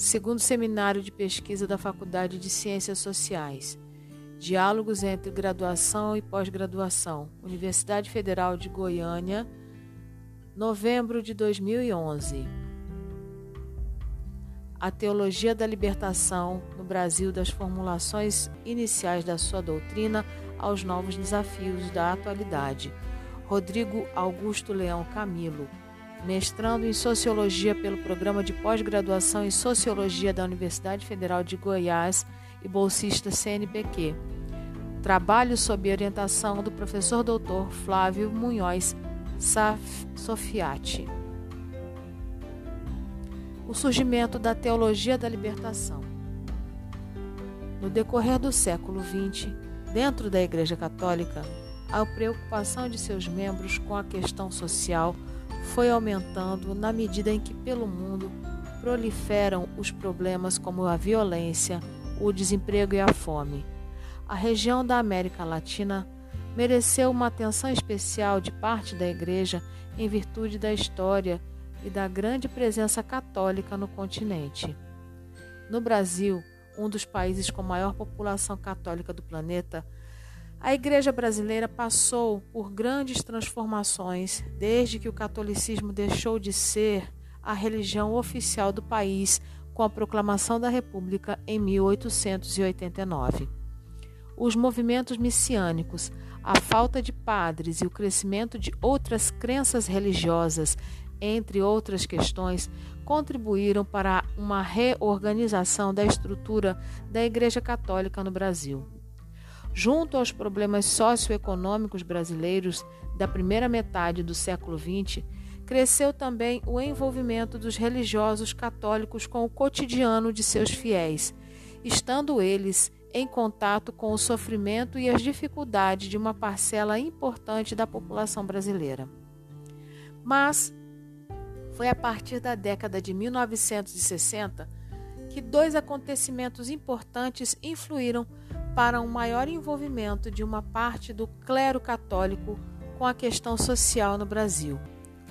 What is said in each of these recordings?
segundo seminário de pesquisa da Faculdade de Ciências Sociais. Diálogos entre graduação e pós-graduação. Universidade Federal de Goiânia, novembro de 2011. A teologia da libertação no Brasil das formulações iniciais da sua doutrina aos novos desafios da atualidade. Rodrigo Augusto Leão Camilo, mestrando em Sociologia pelo Programa de Pós-Graduação em Sociologia da Universidade Federal de Goiás e bolsista CNPq. Trabalho sob orientação do professor doutor Flávio Munhoz Sofiati. O surgimento da teologia da libertação. No decorrer do século XX, dentro da Igreja Católica, a preocupação de seus membros com a questão social foi aumentando na medida em que pelo mundo proliferam os problemas como a violência, o desemprego e a fome. A região da América Latina mereceu uma atenção especial de parte da Igreja em virtude da história e da grande presença católica no continente. No Brasil, um dos países com maior população católica do planeta, a Igreja brasileira passou por grandes transformações desde que o catolicismo deixou de ser a religião oficial do país com a proclamação da República em 1889. Os movimentos messiânicos, a falta de padres e o crescimento de outras crenças religiosas, entre outras questões, contribuíram para uma reorganização da estrutura da Igreja Católica no Brasil. Junto aos problemas socioeconômicos brasileiros da primeira metade do século XX, cresceu também o envolvimento dos religiosos católicos com o cotidiano de seus fiéis, estando eles em contato com o sofrimento e as dificuldades de uma parcela importante da população brasileira. Mas foi a partir da década de 1960 que dois acontecimentos importantes influíram para um maior envolvimento de uma parte do clero católico com a questão social no Brasil,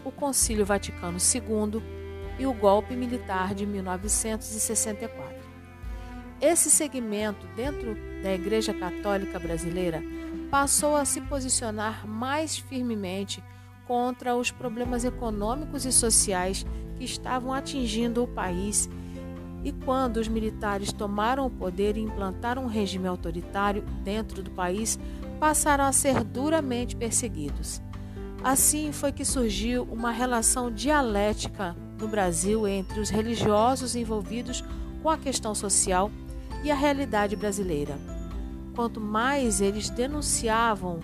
o Concílio Vaticano II e o golpe militar de 1964. Esse segmento dentro da Igreja Católica Brasileira passou a se posicionar mais firmemente contra os problemas econômicos e sociais que estavam atingindo o país e quando os militares tomaram o poder e implantaram um regime autoritário dentro do país, passaram a ser duramente perseguidos. Assim foi que surgiu uma relação dialética no Brasil entre os religiosos envolvidos com a questão social e a realidade brasileira. Quanto mais eles denunciavam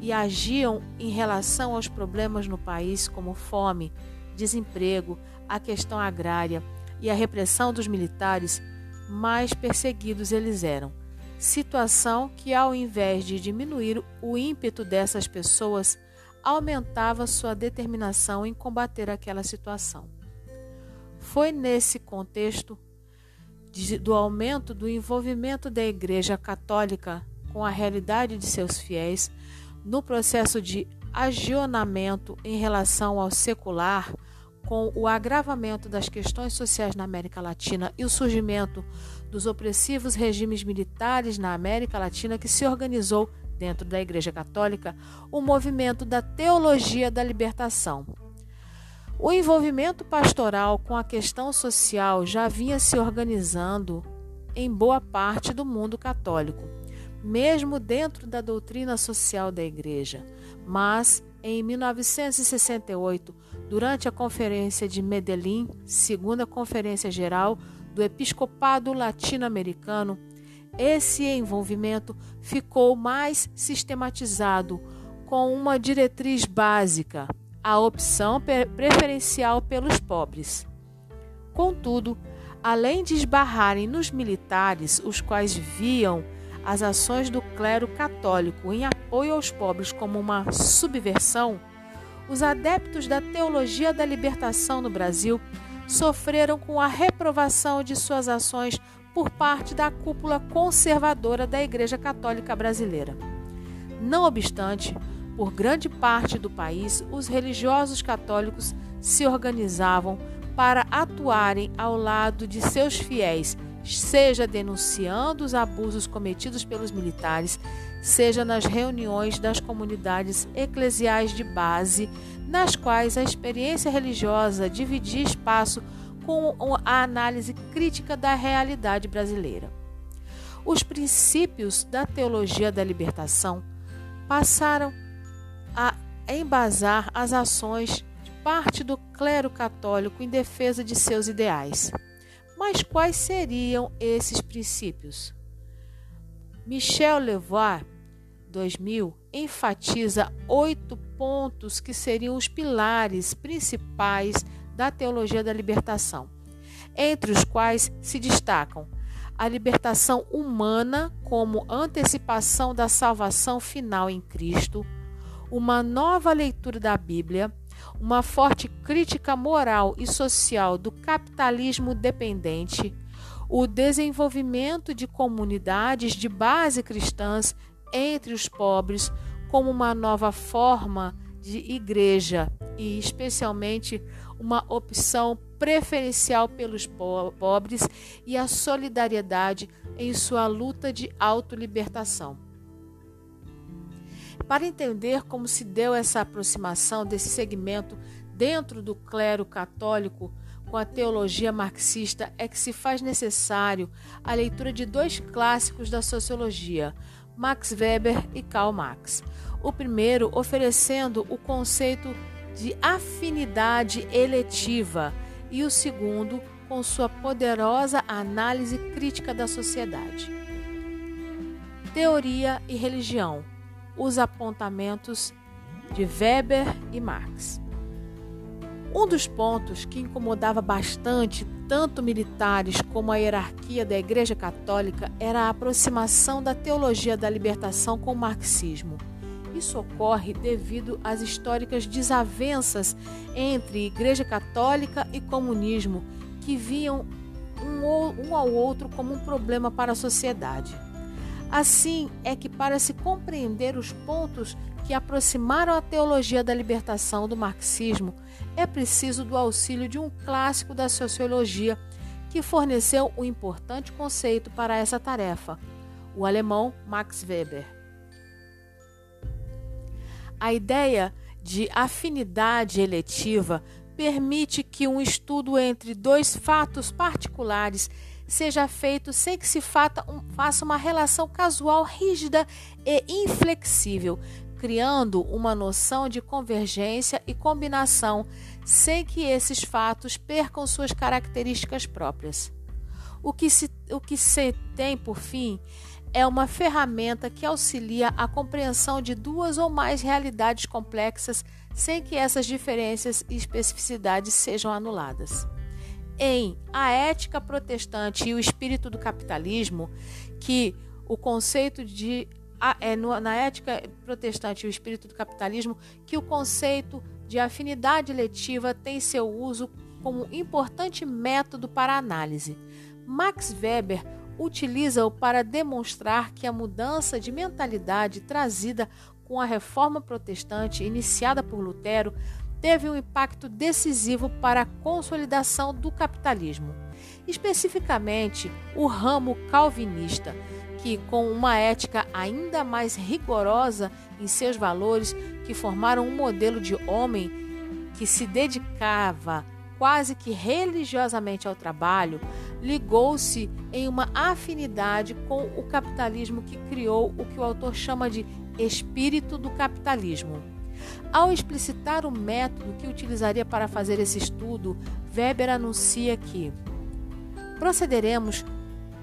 e agiam em relação aos problemas no país, como fome, desemprego, a questão agrária, e a repressão dos militares, mais perseguidos eles eram. Situação que, ao invés de diminuir o ímpeto dessas pessoas, aumentava sua determinação em combater aquela situação. Foi nesse contexto do aumento do envolvimento da Igreja Católica com a realidade de seus fiéis, no processo de agionamento em relação ao secular, com o agravamento das questões sociais na América Latina e o surgimento dos opressivos regimes militares na América Latina que se organizou dentro da Igreja Católica o movimento da teologia da libertação. O envolvimento pastoral com a questão social já vinha se organizando em boa parte do mundo católico, mesmo dentro da doutrina social da Igreja, mas em 1968, durante a Conferência de Medellín, segunda Conferência Geral do Episcopado Latino-Americano, esse envolvimento ficou mais sistematizado com uma diretriz básica, a opção preferencial pelos pobres. Contudo, além de esbarrarem nos militares, os quais viam as ações do clero católico em apoio aos pobres como uma subversão, os adeptos da teologia da libertação no Brasil sofreram com a reprovação de suas ações por parte da cúpula conservadora da Igreja Católica Brasileira. Não obstante, por grande parte do país, os religiosos católicos se organizavam para atuarem ao lado de seus fiéis, seja denunciando os abusos cometidos pelos militares, seja nas reuniões das comunidades eclesiais de base, nas quais a experiência religiosa dividia espaço com a análise crítica da realidade brasileira. Os princípios da teologia da libertação passaram a embasar as ações de parte do clero católico em defesa de seus ideais. Mas quais seriam esses princípios? Michel Levois, 2000, enfatiza oito pontos que seriam os pilares principais da teologia da libertação, entre os quais se destacam a libertação humana como antecipação da salvação final em Cristo, uma nova leitura da Bíblia, uma forte crítica moral e social do capitalismo dependente, o desenvolvimento de comunidades de base cristãs entre os pobres como uma nova forma de igreja e, especialmente, uma opção preferencial pelos pobres e a solidariedade em sua luta de autolibertação. Para entender como se deu essa aproximação desse segmento dentro do clero católico com a teologia marxista, é que se faz necessário a leitura de dois clássicos da sociologia, Max Weber e Karl Marx. O primeiro oferecendo o conceito de afinidade eletiva e o segundo com sua poderosa análise crítica da sociedade. Teoria e religião os apontamentos de Weber e Marx. Um dos pontos que incomodava bastante tanto militares como a hierarquia da Igreja Católica era a aproximação da teologia da libertação com o marxismo. Isso ocorre devido às históricas desavenças entre Igreja Católica e comunismo, que viam um, ao outro como um problema para a sociedade. Assim é que, para se compreender os pontos que aproximaram a teologia da libertação do marxismo, é preciso do auxílio de um clássico da sociologia que forneceu um importante conceito para essa tarefa, o alemão Max Weber. A ideia de afinidade eletiva permite que um estudo entre dois fatos particulares seja feito sem que se faça uma relação casual rígida e inflexível, criando uma noção de convergência e combinação sem que esses fatos percam suas características próprias. O que se, o que se tem, por fim, é uma ferramenta que auxilia a compreensão de duas ou mais realidades complexas sem que essas diferenças e especificidades sejam anuladas em A Ética Protestante e o Espírito do Capitalismo, que o conceito de é, na ética protestante e o espírito do capitalismo, que o conceito de afinidade letiva tem seu uso como importante método para análise. Max Weber utiliza-o para demonstrar que a mudança de mentalidade trazida com a reforma protestante iniciada por Lutero teve um impacto decisivo para a consolidação do capitalismo, especificamente o ramo calvinista, que, com uma ética ainda mais rigorosa em seus valores, que formaram um modelo de homem que se dedicava quase que religiosamente ao trabalho, ligou-se em uma afinidade com o capitalismo que criou o que o autor chama de espírito do capitalismo. Ao explicitar o método que utilizaria para fazer esse estudo, Weber anuncia que procederemos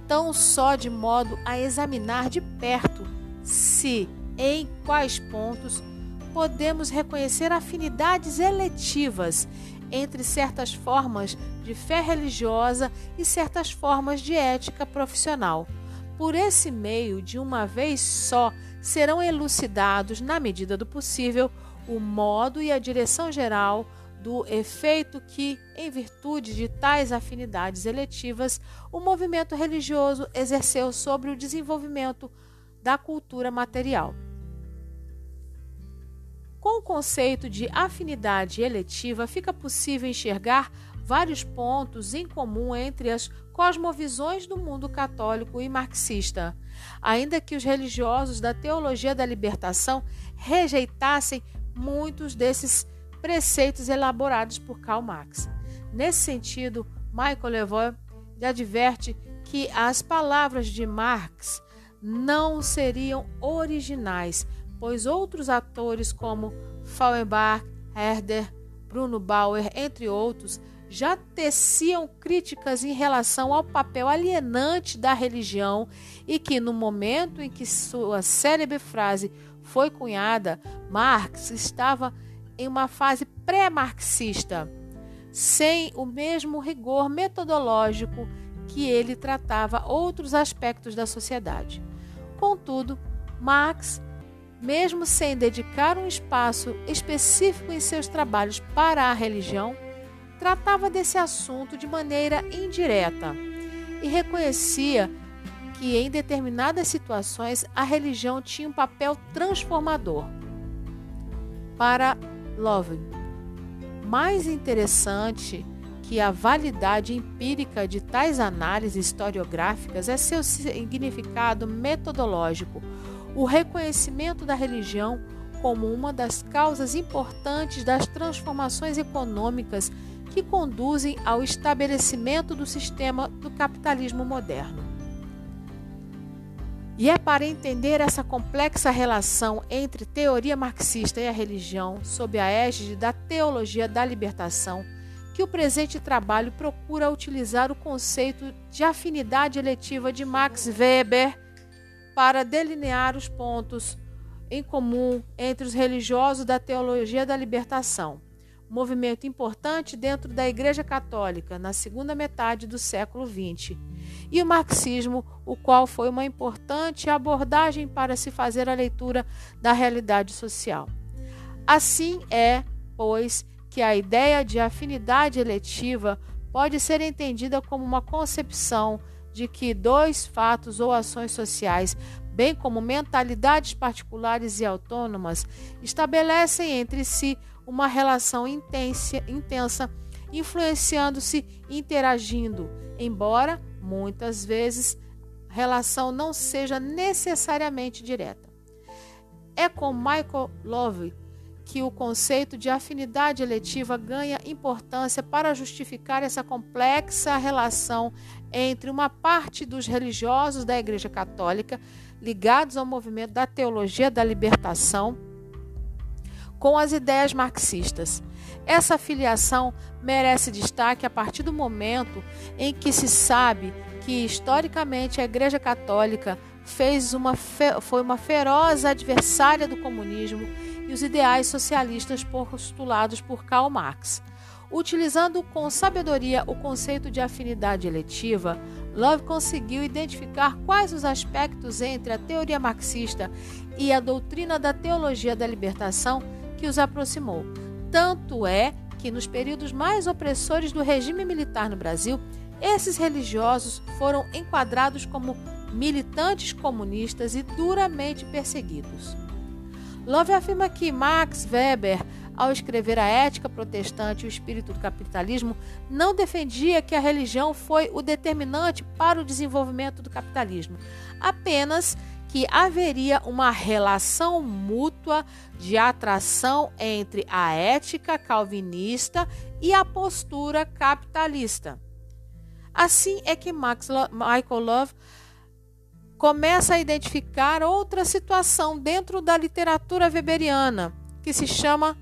tão só de modo a examinar de perto se, em quais pontos, podemos reconhecer afinidades eletivas entre certas formas de fé religiosa e certas formas de ética profissional. Por esse meio, de uma vez só, serão elucidados, na medida do possível, o modo e a direção geral do efeito que, em virtude de tais afinidades eletivas, o movimento religioso exerceu sobre o desenvolvimento da cultura material. Com o conceito de afinidade eletiva, fica possível enxergar vários pontos em comum entre as cosmovisões do mundo católico e marxista, ainda que os religiosos da teologia da libertação rejeitassem muitos desses preceitos elaborados por Karl Marx. Nesse sentido, Michael Levy adverte que as palavras de Marx não seriam originais, pois outros atores como Feuerbach, Herder, Bruno Bauer, entre outros, já teciam críticas em relação ao papel alienante da religião e que, no momento em que sua célebre frase foi cunhada, Marx estava em uma fase pré-marxista, sem o mesmo rigor metodológico que ele tratava outros aspectos da sociedade. Contudo, Marx, mesmo sem dedicar um espaço específico em seus trabalhos para a religião, tratava desse assunto de maneira indireta e reconhecia que em determinadas situações a religião tinha um papel transformador. Para Loving, mais interessante que a validade empírica de tais análises historiográficas é seu significado metodológico, o reconhecimento da religião como uma das causas importantes das transformações econômicas que conduzem ao estabelecimento do sistema do capitalismo moderno. E é para entender essa complexa relação entre teoria marxista e a religião, sob a égide da teologia da libertação, que o presente trabalho procura utilizar o conceito de afinidade eletiva de Max Weber para delinear os pontos em comum entre os religiosos da teologia da libertação, movimento importante dentro da Igreja Católica na segunda metade do século XX, e o marxismo, o qual foi uma importante abordagem para se fazer a leitura da realidade social. Assim é, pois, que a ideia de afinidade eletiva pode ser entendida como uma concepção de que dois fatos ou ações sociais, bem como mentalidades particulares e autônomas, estabelecem entre si uma relação intensa, intensa influenciando-se, interagindo, embora muitas vezes a relação não seja necessariamente direta. É com Michael Love que o conceito de afinidade eletiva ganha importância para justificar essa complexa relação entre uma parte dos religiosos da Igreja Católica ligados ao movimento da teologia da libertação com as ideias marxistas. Essa filiação merece destaque a partir do momento em que se sabe que historicamente a Igreja Católica fez uma foi uma feroz adversária do comunismo e os ideais socialistas postulados por Karl Marx. Utilizando com sabedoria o conceito de afinidade eletiva, Love conseguiu identificar quais os aspectos entre a teoria marxista e a doutrina da teologia da libertação que os aproximou. Tanto é que, nos períodos mais opressores do regime militar no Brasil, esses religiosos foram enquadrados como militantes comunistas e duramente perseguidos. Love afirma que Max Weber, ao escrever a Ética Protestante e o Espírito do Capitalismo, não defendia que a religião foi o determinante para o desenvolvimento do capitalismo, apenas que haveria uma relação mútua de atração entre a ética calvinista e a postura capitalista. Assim é que Max Lo Michael Love começa a identificar outra situação dentro da literatura weberiana que se chama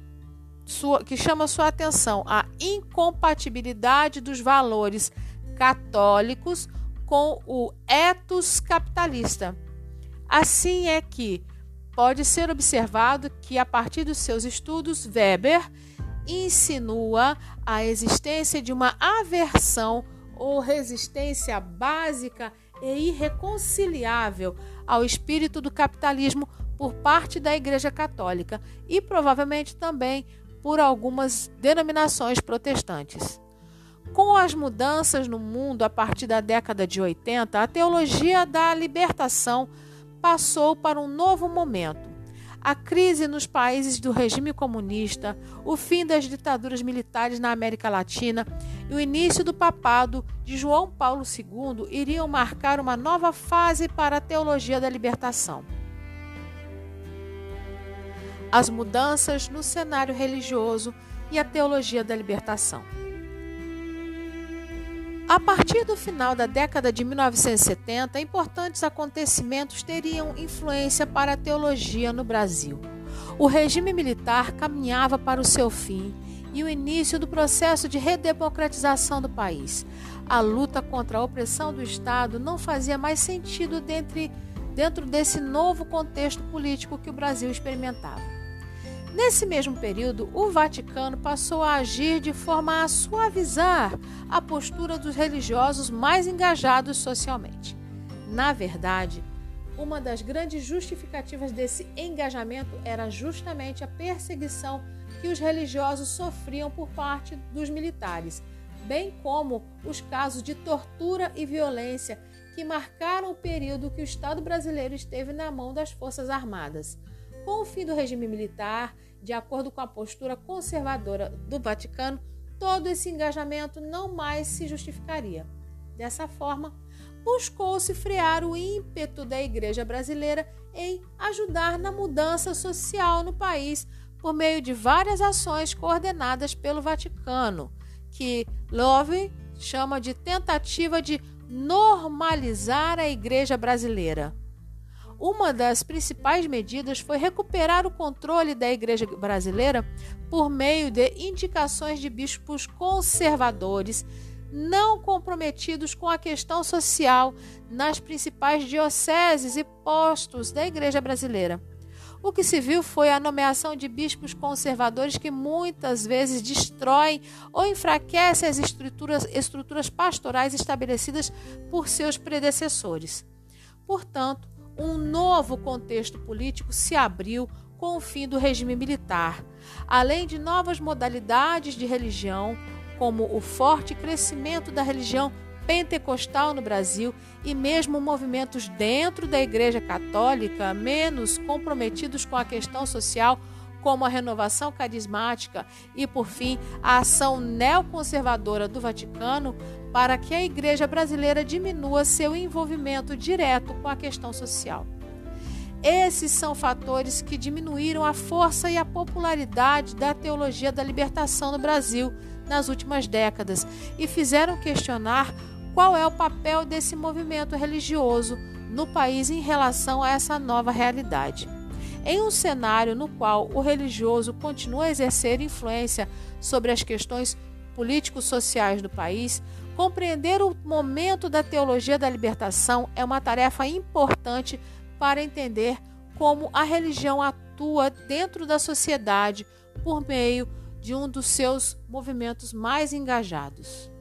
sua, que chama sua atenção a incompatibilidade dos valores católicos com o ethos capitalista. Assim é que pode ser observado que a partir dos seus estudos Weber insinua a existência de uma aversão ou resistência básica e irreconciliável ao espírito do capitalismo por parte da Igreja Católica e provavelmente também por algumas denominações protestantes. Com as mudanças no mundo a partir da década de 80, a teologia da libertação passou para um novo momento. a crise nos países do regime comunista, o fim das ditaduras militares na América Latina e o início do papado de João Paulo II iriam marcar uma nova fase para a teologia da libertação. As mudanças no cenário religioso e a teologia da libertação. A partir do final da década de 1970, importantes acontecimentos teriam influência para a teologia no Brasil. O regime militar caminhava para o seu fim e o início do processo de redemocratização do país. A luta contra a opressão do Estado não fazia mais sentido dentro, desse novo contexto político que o Brasil experimentava. Nesse mesmo período, o Vaticano passou a agir de forma a suavizar a postura dos religiosos mais engajados socialmente. Na verdade, uma das grandes justificativas desse engajamento era justamente a perseguição que os religiosos sofriam por parte dos militares, bem como os casos de tortura e violência que marcaram o período que o Estado brasileiro esteve na mão das Forças Armadas. Com o fim do regime militar de acordo com a postura conservadora do Vaticano, todo esse engajamento não mais se justificaria. Dessa forma, buscou-se frear o ímpeto da Igreja brasileira em ajudar na mudança social no país por meio de várias ações coordenadas pelo Vaticano, que Love chama de tentativa de normalizar a Igreja brasileira. Uma das principais medidas foi recuperar o controle da Igreja brasileira por meio de indicações de bispos conservadores não comprometidos com a questão social nas principais dioceses e postos da Igreja brasileira. O que se viu foi a nomeação de bispos conservadores que muitas vezes destroem ou enfraquecem as estruturas, estruturas pastorais estabelecidas por seus predecessores. Portanto, um novo contexto político se abriu com o fim do regime militar, além de novas modalidades de religião, como o forte crescimento da religião pentecostal no Brasil e mesmo movimentos dentro da Igreja Católica menos comprometidos com a questão social, como a renovação carismática e, por fim, a ação neoconservadora do Vaticano, para que a igreja brasileira diminua seu envolvimento direto com a questão social. Esses são fatores que diminuíram a força e a popularidade da teologia da libertação no Brasil nas últimas décadas e fizeram questionar qual é o papel desse movimento religioso no país em relação a essa nova realidade. Em um cenário no qual o religioso continua a exercer influência sobre as questões políticos-sociais do país, Compreender o momento da teologia da libertação é uma tarefa importante para entender como a religião atua dentro da sociedade por meio de um dos seus movimentos mais engajados.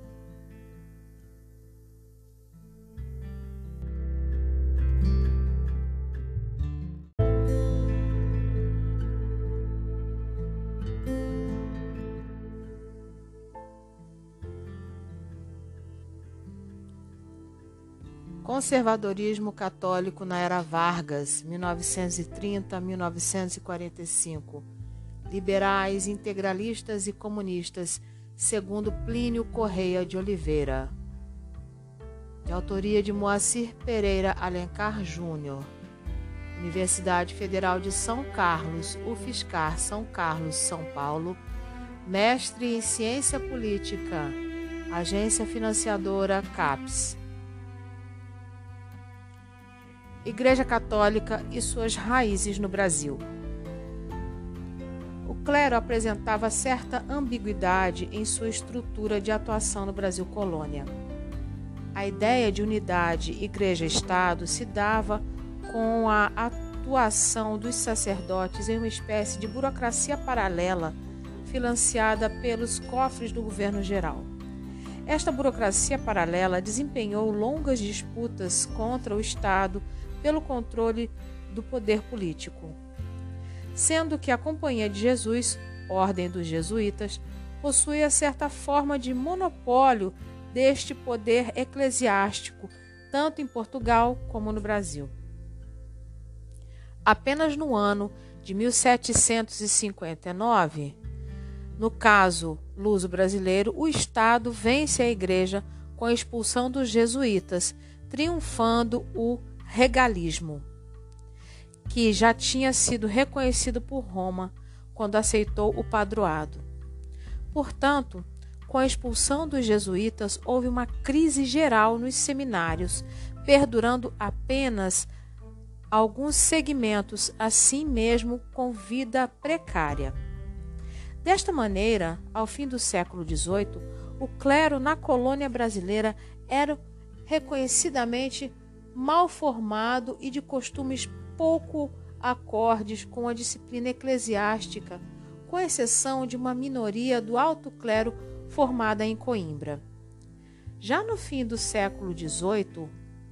Conservadorismo católico na era Vargas, 1930-1945. Liberais, integralistas e comunistas, segundo Plínio Correia de Oliveira. De autoria de Moacir Pereira Alencar Júnior. Universidade Federal de São Carlos, UFSCar São Carlos, São Paulo. Mestre em Ciência Política. Agência Financiadora CAPES. Igreja Católica e suas raízes no Brasil. O clero apresentava certa ambiguidade em sua estrutura de atuação no Brasil colônia. A ideia de unidade igreja-estado se dava com a atuação dos sacerdotes em uma espécie de burocracia paralela financiada pelos cofres do governo geral. Esta burocracia paralela desempenhou longas disputas contra o Estado pelo controle do poder político. Sendo que a Companhia de Jesus, Ordem dos Jesuítas, possuía certa forma de monopólio deste poder eclesiástico, tanto em Portugal como no Brasil. Apenas no ano de 1759, no caso luso-brasileiro, o Estado vence a Igreja com a expulsão dos jesuítas, triunfando o regalismo, que já tinha sido reconhecido por Roma quando aceitou o padroado. Portanto, com a expulsão dos jesuítas, houve uma crise geral nos seminários, perdurando apenas alguns segmentos, assim mesmo com vida precária. Desta maneira, ao fim do século XVIII, o clero na colônia brasileira era reconhecidamente mal formado e de costumes pouco acordes com a disciplina eclesiástica, com exceção de uma minoria do alto clero formada em Coimbra. Já no fim do século XVIII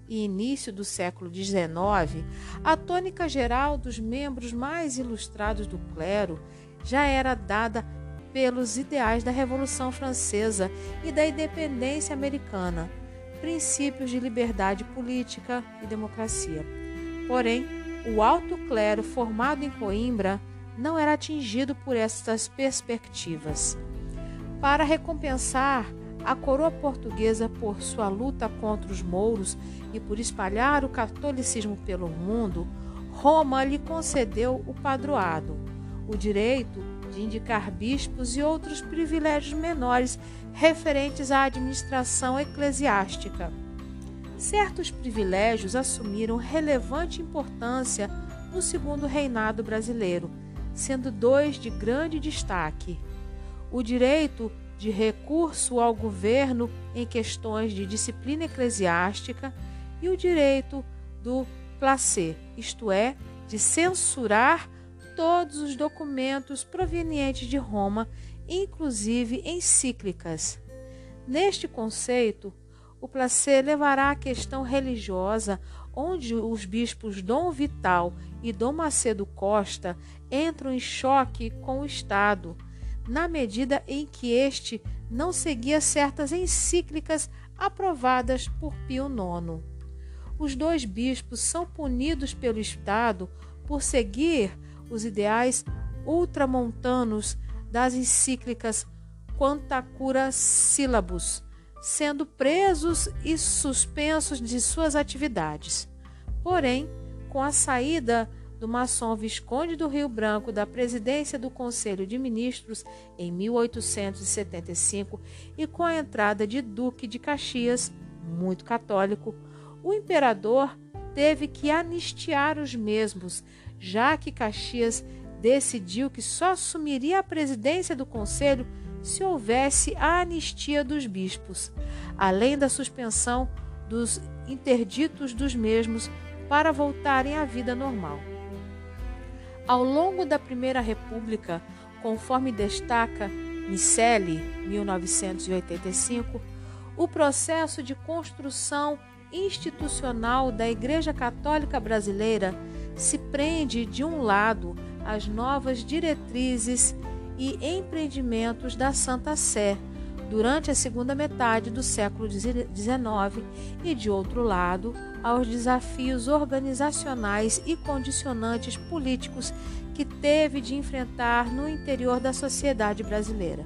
e início do século XIX, a tônica geral dos membros mais ilustrados do clero já era dada pelos ideais da Revolução Francesa e da independência americana, princípios de liberdade política e democracia. Porém, o alto clero formado em Coimbra não era atingido por estas perspectivas. Para recompensar a coroa portuguesa por sua luta contra os mouros e por espalhar o catolicismo pelo mundo, Roma lhe concedeu o padroado, o direito de indicar bispos e outros privilégios menores referentes à administração eclesiástica. Certos privilégios assumiram relevante importância no segundo reinado brasileiro, sendo dois de grande destaque o direito de recurso ao governo em questões de disciplina eclesiástica e o direito do placer, isto é, de censurar todos os documentos provenientes de Roma, inclusive encíclicas. Neste conceito, o placer levará à questão religiosa, onde os bispos Dom Vital e Dom Macedo Costa entram em choque com o Estado na medida em que este não seguia certas encíclicas aprovadas por Pio IX. Os dois bispos são punidos pelo Estado por seguir os ideais ultramontanos das encíclicas Quantacura Syllabus, sendo presos e suspensos de suas atividades. Porém, com a saída do maçom Visconde do Rio Branco da presidência do Conselho de Ministros em 1875 e com a entrada de Duque de Caxias, muito católico, o imperador teve que anistiar os mesmos, já que Caxias decidiu que só assumiria a presidência do conselho se houvesse a anistia dos bispos, além da suspensão dos interditos dos mesmos para voltarem à vida normal. Ao longo da Primeira República, conforme destaca Miceli, 1985, o processo de construção institucional da Igreja Católica Brasileira se prende, de um lado, às novas diretrizes e empreendimentos da Santa Sé durante a segunda metade do século XIX e, de outro lado, aos desafios organizacionais e condicionantes políticos que teve de enfrentar no interior da sociedade brasileira.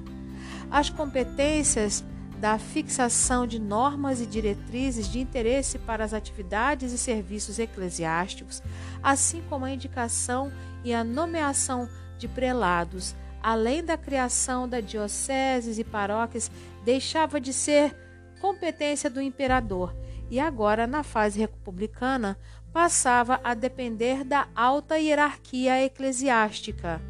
As competências da fixação de normas e diretrizes de interesse para as atividades e serviços eclesiásticos, assim como a indicação e a nomeação de prelados, além da criação da dioceses e paróquias, deixava de ser competência do imperador e agora, na fase republicana, passava a depender da alta hierarquia eclesiástica.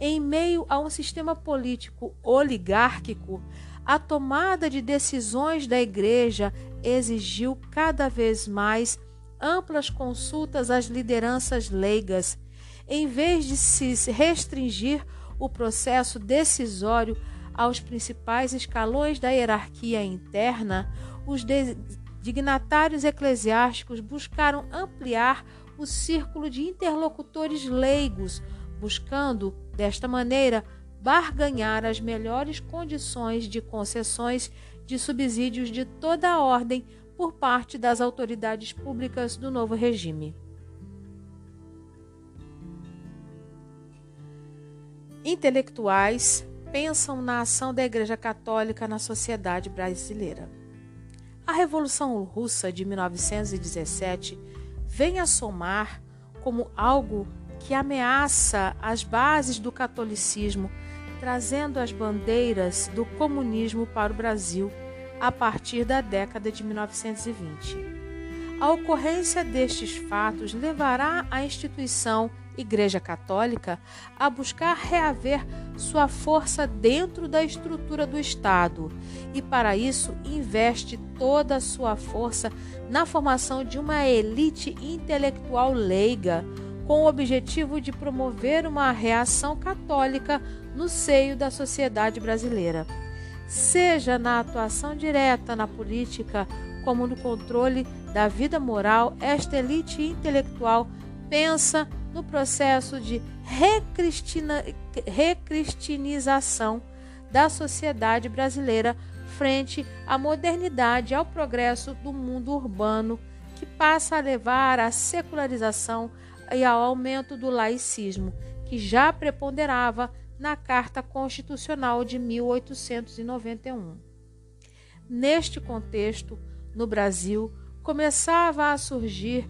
Em meio a um sistema político oligárquico, a tomada de decisões da Igreja exigiu cada vez mais amplas consultas às lideranças leigas, em vez de se restringir o processo decisório aos principais escalões da hierarquia interna, os dignatários eclesiásticos buscaram ampliar o círculo de interlocutores leigos, buscando, desta maneira, barganhar as melhores condições de concessões de subsídios de toda a ordem por parte das autoridades públicas do novo regime. Intelectuais pensam na ação da Igreja Católica na sociedade brasileira. A Revolução Russa de 1917 vem a somar como algo que ameaça as bases do catolicismo, trazendo as bandeiras do comunismo para o Brasil a partir da década de 1920. A ocorrência destes fatos levará a instituição Igreja Católica a buscar reaver sua força dentro da estrutura do Estado e, para isso, investe toda a sua força na formação de uma elite intelectual leiga, com o objetivo de promover uma reação católica no seio da sociedade brasileira. Seja na atuação direta na política, como no controle da vida moral, esta elite intelectual pensa no processo de recristinização da sociedade brasileira frente à modernidade e ao progresso do mundo urbano, que passa a levar à secularização e ao aumento do laicismo, que já preponderava na Carta Constitucional de 1891. Neste contexto, no Brasil, começava a surgir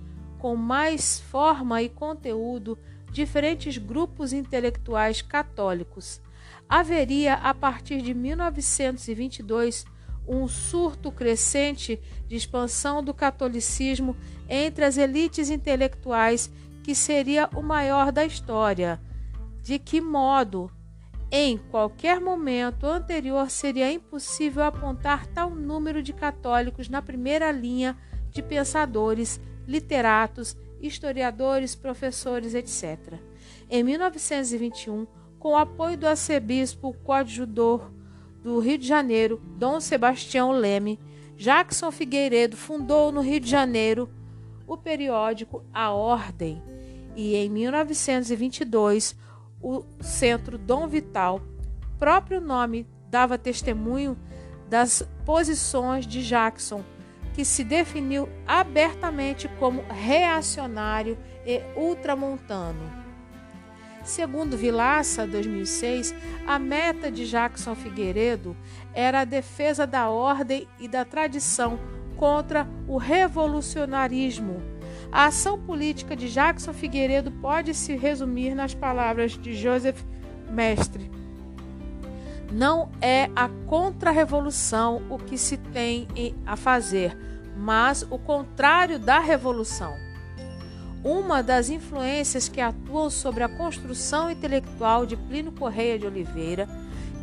com mais forma e conteúdo diferentes grupos intelectuais católicos. Haveria, a partir de 1922, um surto crescente de expansão do catolicismo entre as elites intelectuais, que seria o maior da história. De que modo? Em qualquer momento anterior seria impossível apontar tal número de católicos na primeira linha de pensadores literatos, historiadores, professores, etc. Em 1921, com o apoio do arcebispo coadjudor do Rio de Janeiro, Dom Sebastião Leme, Jackson Figueiredo fundou no Rio de Janeiro o periódico A Ordem e em 1922 o Centro Dom Vital, próprio nome dava testemunho das posições de Jackson que se definiu abertamente como reacionário e ultramontano. Segundo Vilaça, 2006, a meta de Jackson Figueiredo era a defesa da ordem e da tradição contra o revolucionarismo. A ação política de Jackson Figueiredo pode se resumir nas palavras de Joseph Mestre não é a contra-revolução o que se tem a fazer, mas o contrário da revolução. Uma das influências que atuam sobre a construção intelectual de Plínio Correia de Oliveira,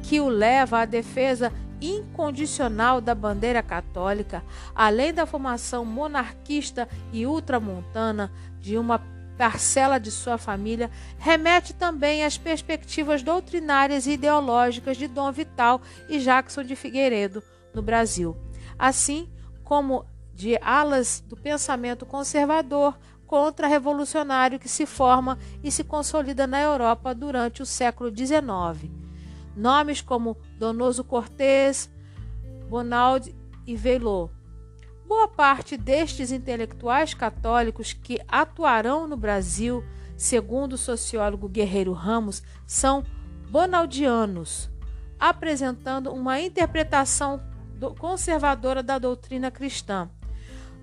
que o leva à defesa incondicional da bandeira católica, além da formação monarquista e ultramontana de uma parcela de sua família, remete também às perspectivas doutrinárias e ideológicas de Dom Vital e Jackson de Figueiredo no Brasil, assim como de alas do pensamento conservador contra-revolucionário que se forma e se consolida na Europa durante o século XIX. Nomes como Donoso Cortés, Bonald e Veillot Boa parte destes intelectuais católicos que atuarão no Brasil, segundo o sociólogo Guerreiro Ramos, são bonaldianos, apresentando uma interpretação conservadora da doutrina cristã.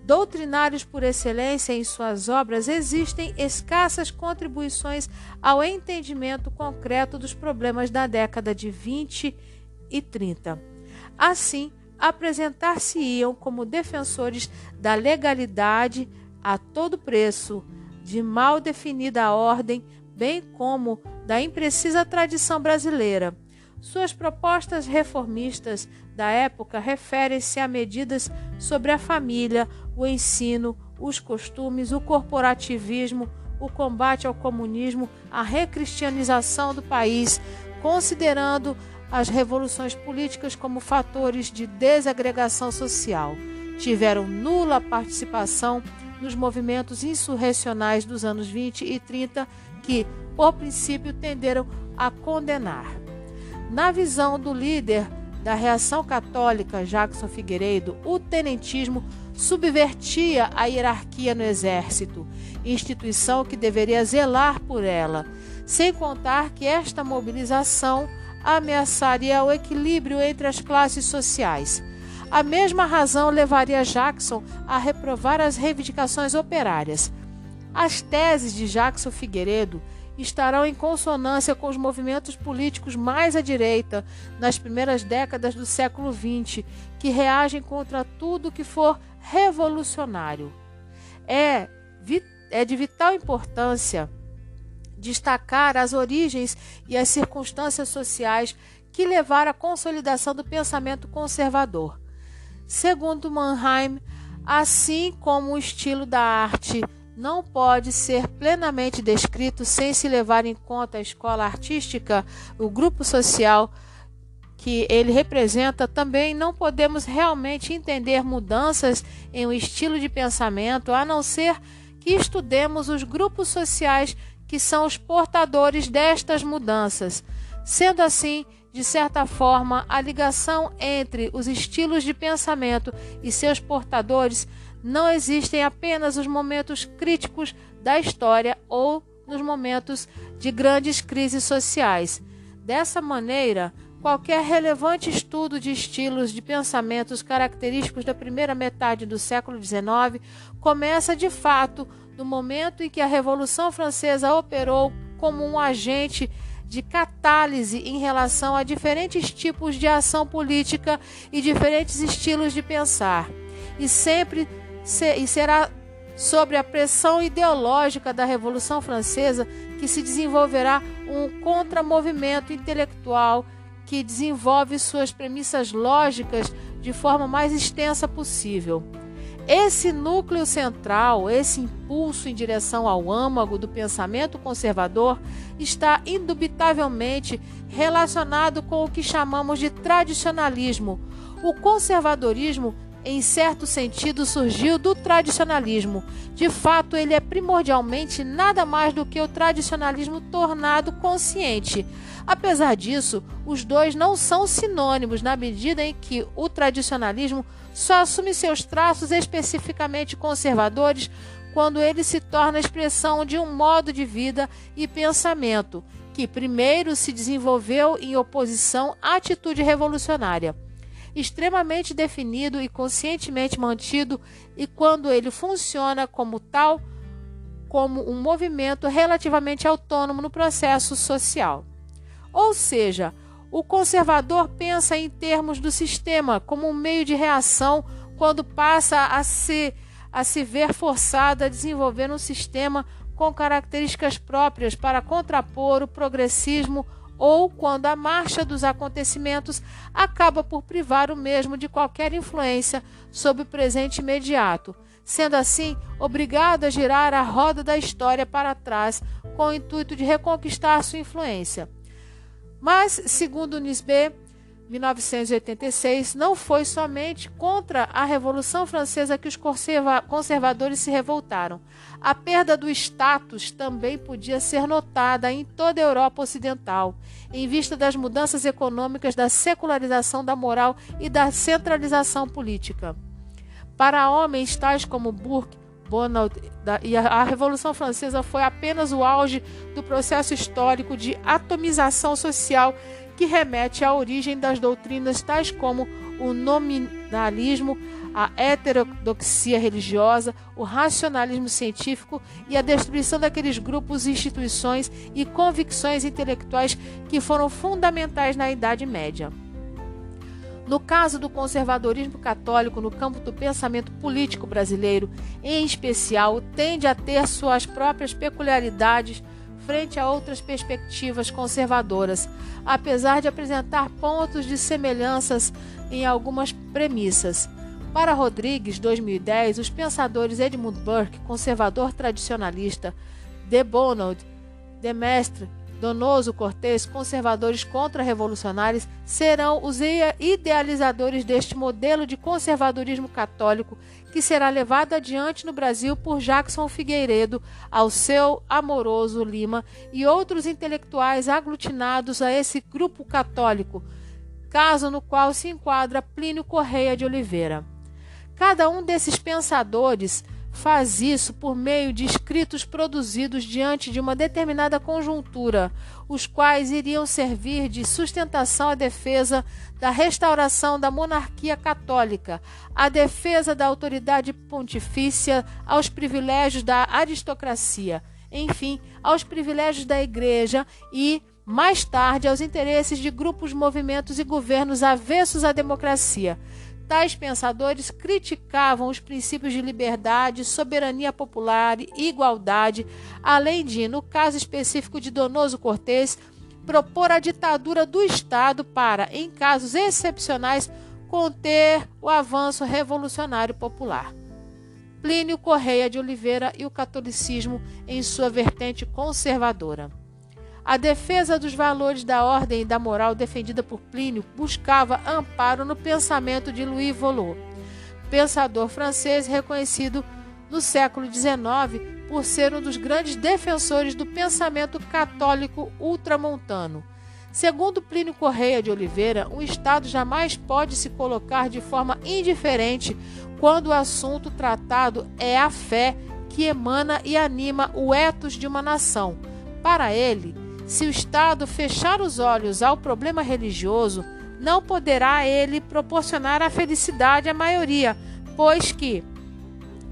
Doutrinários por excelência em suas obras, existem escassas contribuições ao entendimento concreto dos problemas da década de 20 e 30. Assim, apresentar-se-iam como defensores da legalidade a todo preço, de mal definida ordem, bem como da imprecisa tradição brasileira. Suas propostas reformistas da época referem-se a medidas sobre a família, o ensino, os costumes, o corporativismo, o combate ao comunismo, a recristianização do país, considerando as revoluções políticas como fatores de desagregação social. Tiveram nula participação nos movimentos insurrecionais dos anos 20 e 30, que, por princípio, tenderam a condenar. Na visão do líder da reação católica, Jackson Figueiredo, o tenentismo subvertia a hierarquia no exército, instituição que deveria zelar por ela sem contar que esta mobilização ameaçaria o equilíbrio entre as classes sociais. A mesma razão levaria Jackson a reprovar as reivindicações operárias. As teses de Jackson Figueiredo estarão em consonância com os movimentos políticos mais à direita nas primeiras décadas do século XX, que reagem contra tudo que for revolucionário. É, é de vital importância destacar as origens e as circunstâncias sociais que levaram à consolidação do pensamento conservador. Segundo Mannheim, assim como o estilo da arte não pode ser plenamente descrito sem se levar em conta a escola artística, o grupo social que ele representa, também não podemos realmente entender mudanças em um estilo de pensamento a não ser que estudemos os grupos sociais que são os portadores destas mudanças. Sendo assim, de certa forma, a ligação entre os estilos de pensamento e seus portadores não existem apenas os momentos críticos da história ou nos momentos de grandes crises sociais. Dessa maneira, qualquer relevante estudo de estilos de pensamentos característicos da primeira metade do século XIX começa de fato no momento em que a Revolução Francesa operou como um agente de catálise em relação a diferentes tipos de ação política e diferentes estilos de pensar, e sempre se, e será sobre a pressão ideológica da Revolução Francesa que se desenvolverá um contramovimento intelectual que desenvolve suas premissas lógicas de forma mais extensa possível. Esse núcleo central, esse impulso em direção ao âmago do pensamento conservador, está indubitavelmente relacionado com o que chamamos de tradicionalismo. O conservadorismo, em certo sentido, surgiu do tradicionalismo. De fato, ele é primordialmente nada mais do que o tradicionalismo tornado consciente. Apesar disso, os dois não são sinônimos na medida em que o tradicionalismo só assume seus traços especificamente conservadores quando ele se torna a expressão de um modo de vida e pensamento que primeiro se desenvolveu em oposição à atitude revolucionária, extremamente definido e conscientemente mantido, e quando ele funciona como tal, como um movimento relativamente autônomo no processo social. Ou seja, o conservador pensa em termos do sistema como um meio de reação quando passa a se, a se ver forçado a desenvolver um sistema com características próprias para contrapor o progressismo ou quando a marcha dos acontecimentos acaba por privar o mesmo de qualquer influência sobre o presente imediato, sendo assim obrigado a girar a roda da história para trás com o intuito de reconquistar sua influência. Mas, segundo Nisbet, 1986, não foi somente contra a Revolução Francesa que os conserva conservadores se revoltaram. A perda do status também podia ser notada em toda a Europa Ocidental, em vista das mudanças econômicas, da secularização da moral e da centralização política. Para homens tais como Burke, Bonald e a Revolução Francesa foi apenas o auge do processo histórico de atomização social que remete à origem das doutrinas tais como o nominalismo, a heterodoxia religiosa, o racionalismo científico e a destruição daqueles grupos, instituições e convicções intelectuais que foram fundamentais na Idade Média. No caso do conservadorismo católico no campo do pensamento político brasileiro, em especial, tende a ter suas próprias peculiaridades frente a outras perspectivas conservadoras, apesar de apresentar pontos de semelhanças em algumas premissas. Para Rodrigues, 2010, os pensadores Edmund Burke, conservador tradicionalista, de Bonald, de Mestre Donoso Cortés, conservadores contra-revolucionários, serão os idealizadores deste modelo de conservadorismo católico que será levado adiante no Brasil por Jackson Figueiredo, ao seu amoroso Lima e outros intelectuais aglutinados a esse grupo católico, caso no qual se enquadra Plínio Correia de Oliveira. Cada um desses pensadores faz isso por meio de escritos produzidos diante de uma determinada conjuntura, os quais iriam servir de sustentação à defesa da restauração da monarquia católica, à defesa da autoridade pontifícia, aos privilégios da aristocracia, enfim, aos privilégios da Igreja e, mais tarde, aos interesses de grupos, movimentos e governos avessos à democracia Tais pensadores criticavam os princípios de liberdade, soberania popular e igualdade, além de, no caso específico de Donoso Cortés, propor a ditadura do Estado para, em casos excepcionais, conter o avanço revolucionário popular. Plínio Correia de Oliveira e o catolicismo em sua vertente conservadora. A defesa dos valores da ordem e da moral defendida por Plínio buscava amparo no pensamento de Louis Volot, pensador francês reconhecido no século XIX por ser um dos grandes defensores do pensamento católico ultramontano. Segundo Plínio Correia de Oliveira, um Estado jamais pode se colocar de forma indiferente quando o assunto tratado é a fé que emana e anima o ethos de uma nação. Para ele, se o Estado fechar os olhos ao problema religioso, não poderá ele proporcionar a felicidade à maioria, pois que,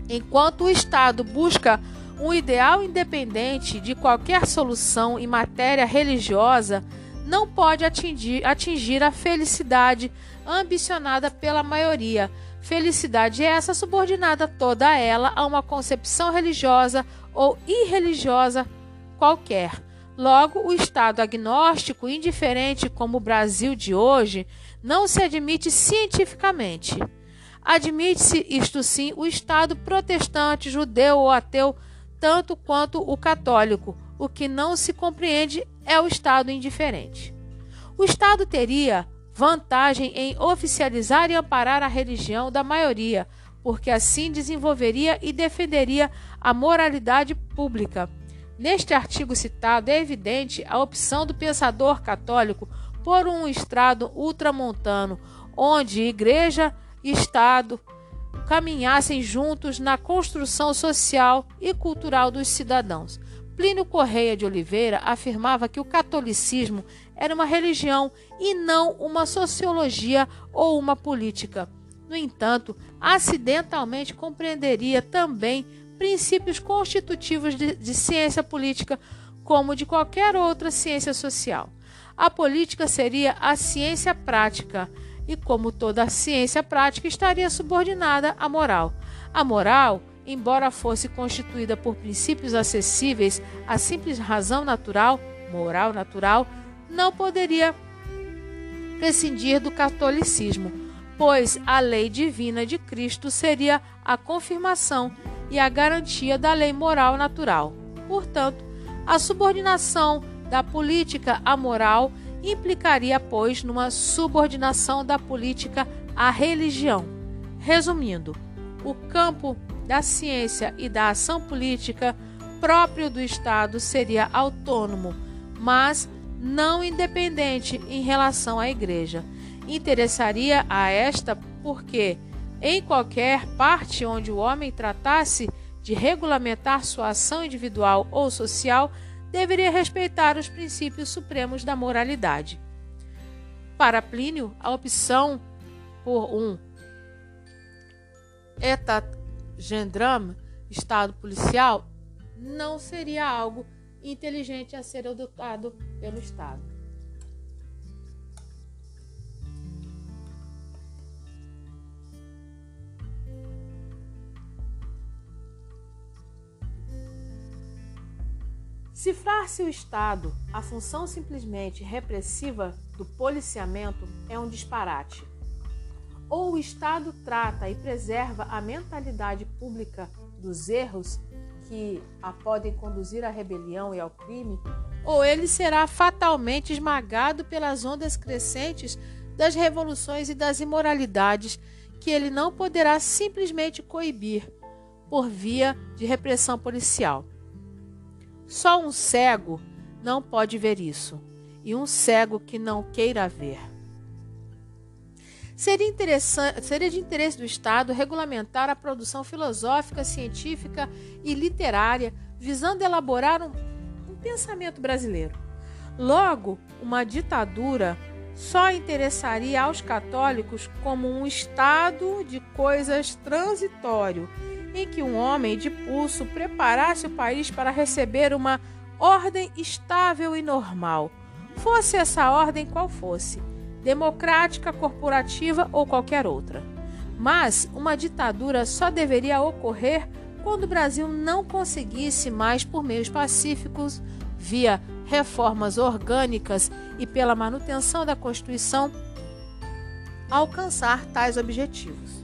enquanto o Estado busca um ideal independente de qualquer solução em matéria religiosa, não pode atingir, atingir a felicidade ambicionada pela maioria. Felicidade essa subordinada toda ela a uma concepção religiosa ou irreligiosa qualquer. Logo, o Estado agnóstico indiferente como o Brasil de hoje não se admite cientificamente. Admite-se, isto sim, o Estado protestante, judeu ou ateu, tanto quanto o católico. O que não se compreende é o Estado indiferente. O Estado teria vantagem em oficializar e amparar a religião da maioria, porque assim desenvolveria e defenderia a moralidade pública Neste artigo citado, é evidente a opção do pensador católico por um estrado ultramontano, onde igreja e Estado caminhassem juntos na construção social e cultural dos cidadãos. Plínio Correia de Oliveira afirmava que o catolicismo era uma religião e não uma sociologia ou uma política. No entanto, acidentalmente compreenderia também princípios constitutivos de, de ciência política, como de qualquer outra ciência social. A política seria a ciência prática, e como toda ciência prática, estaria subordinada à moral. A moral, embora fosse constituída por princípios acessíveis à simples razão natural, moral natural, não poderia prescindir do catolicismo, pois a lei divina de Cristo seria a confirmação e a garantia da lei moral natural. Portanto, a subordinação da política à moral implicaria, pois, numa subordinação da política à religião. Resumindo, o campo da ciência e da ação política próprio do Estado seria autônomo, mas não independente em relação à Igreja. Interessaria a esta porque em qualquer parte onde o homem tratasse de regulamentar sua ação individual ou social, deveria respeitar os princípios supremos da moralidade. Para Plínio, a opção por um etat gendram, estado policial, não seria algo inteligente a ser adotado pelo Estado. Cifrar-se o Estado, a função simplesmente repressiva do policiamento, é um disparate. Ou o Estado trata e preserva a mentalidade pública dos erros que a podem conduzir à rebelião e ao crime, ou ele será fatalmente esmagado pelas ondas crescentes das revoluções e das imoralidades que ele não poderá simplesmente coibir por via de repressão policial. Só um cego não pode ver isso, e um cego que não queira ver. Seria, seria de interesse do Estado regulamentar a produção filosófica, científica e literária, visando elaborar um, um pensamento brasileiro. Logo, uma ditadura só interessaria aos católicos como um estado de coisas transitório, em que um homem de pulso preparasse o país para receber uma ordem estável e normal, fosse essa ordem qual fosse democrática, corporativa ou qualquer outra. Mas uma ditadura só deveria ocorrer quando o Brasil não conseguisse mais, por meios pacíficos, via reformas orgânicas e pela manutenção da Constituição, alcançar tais objetivos.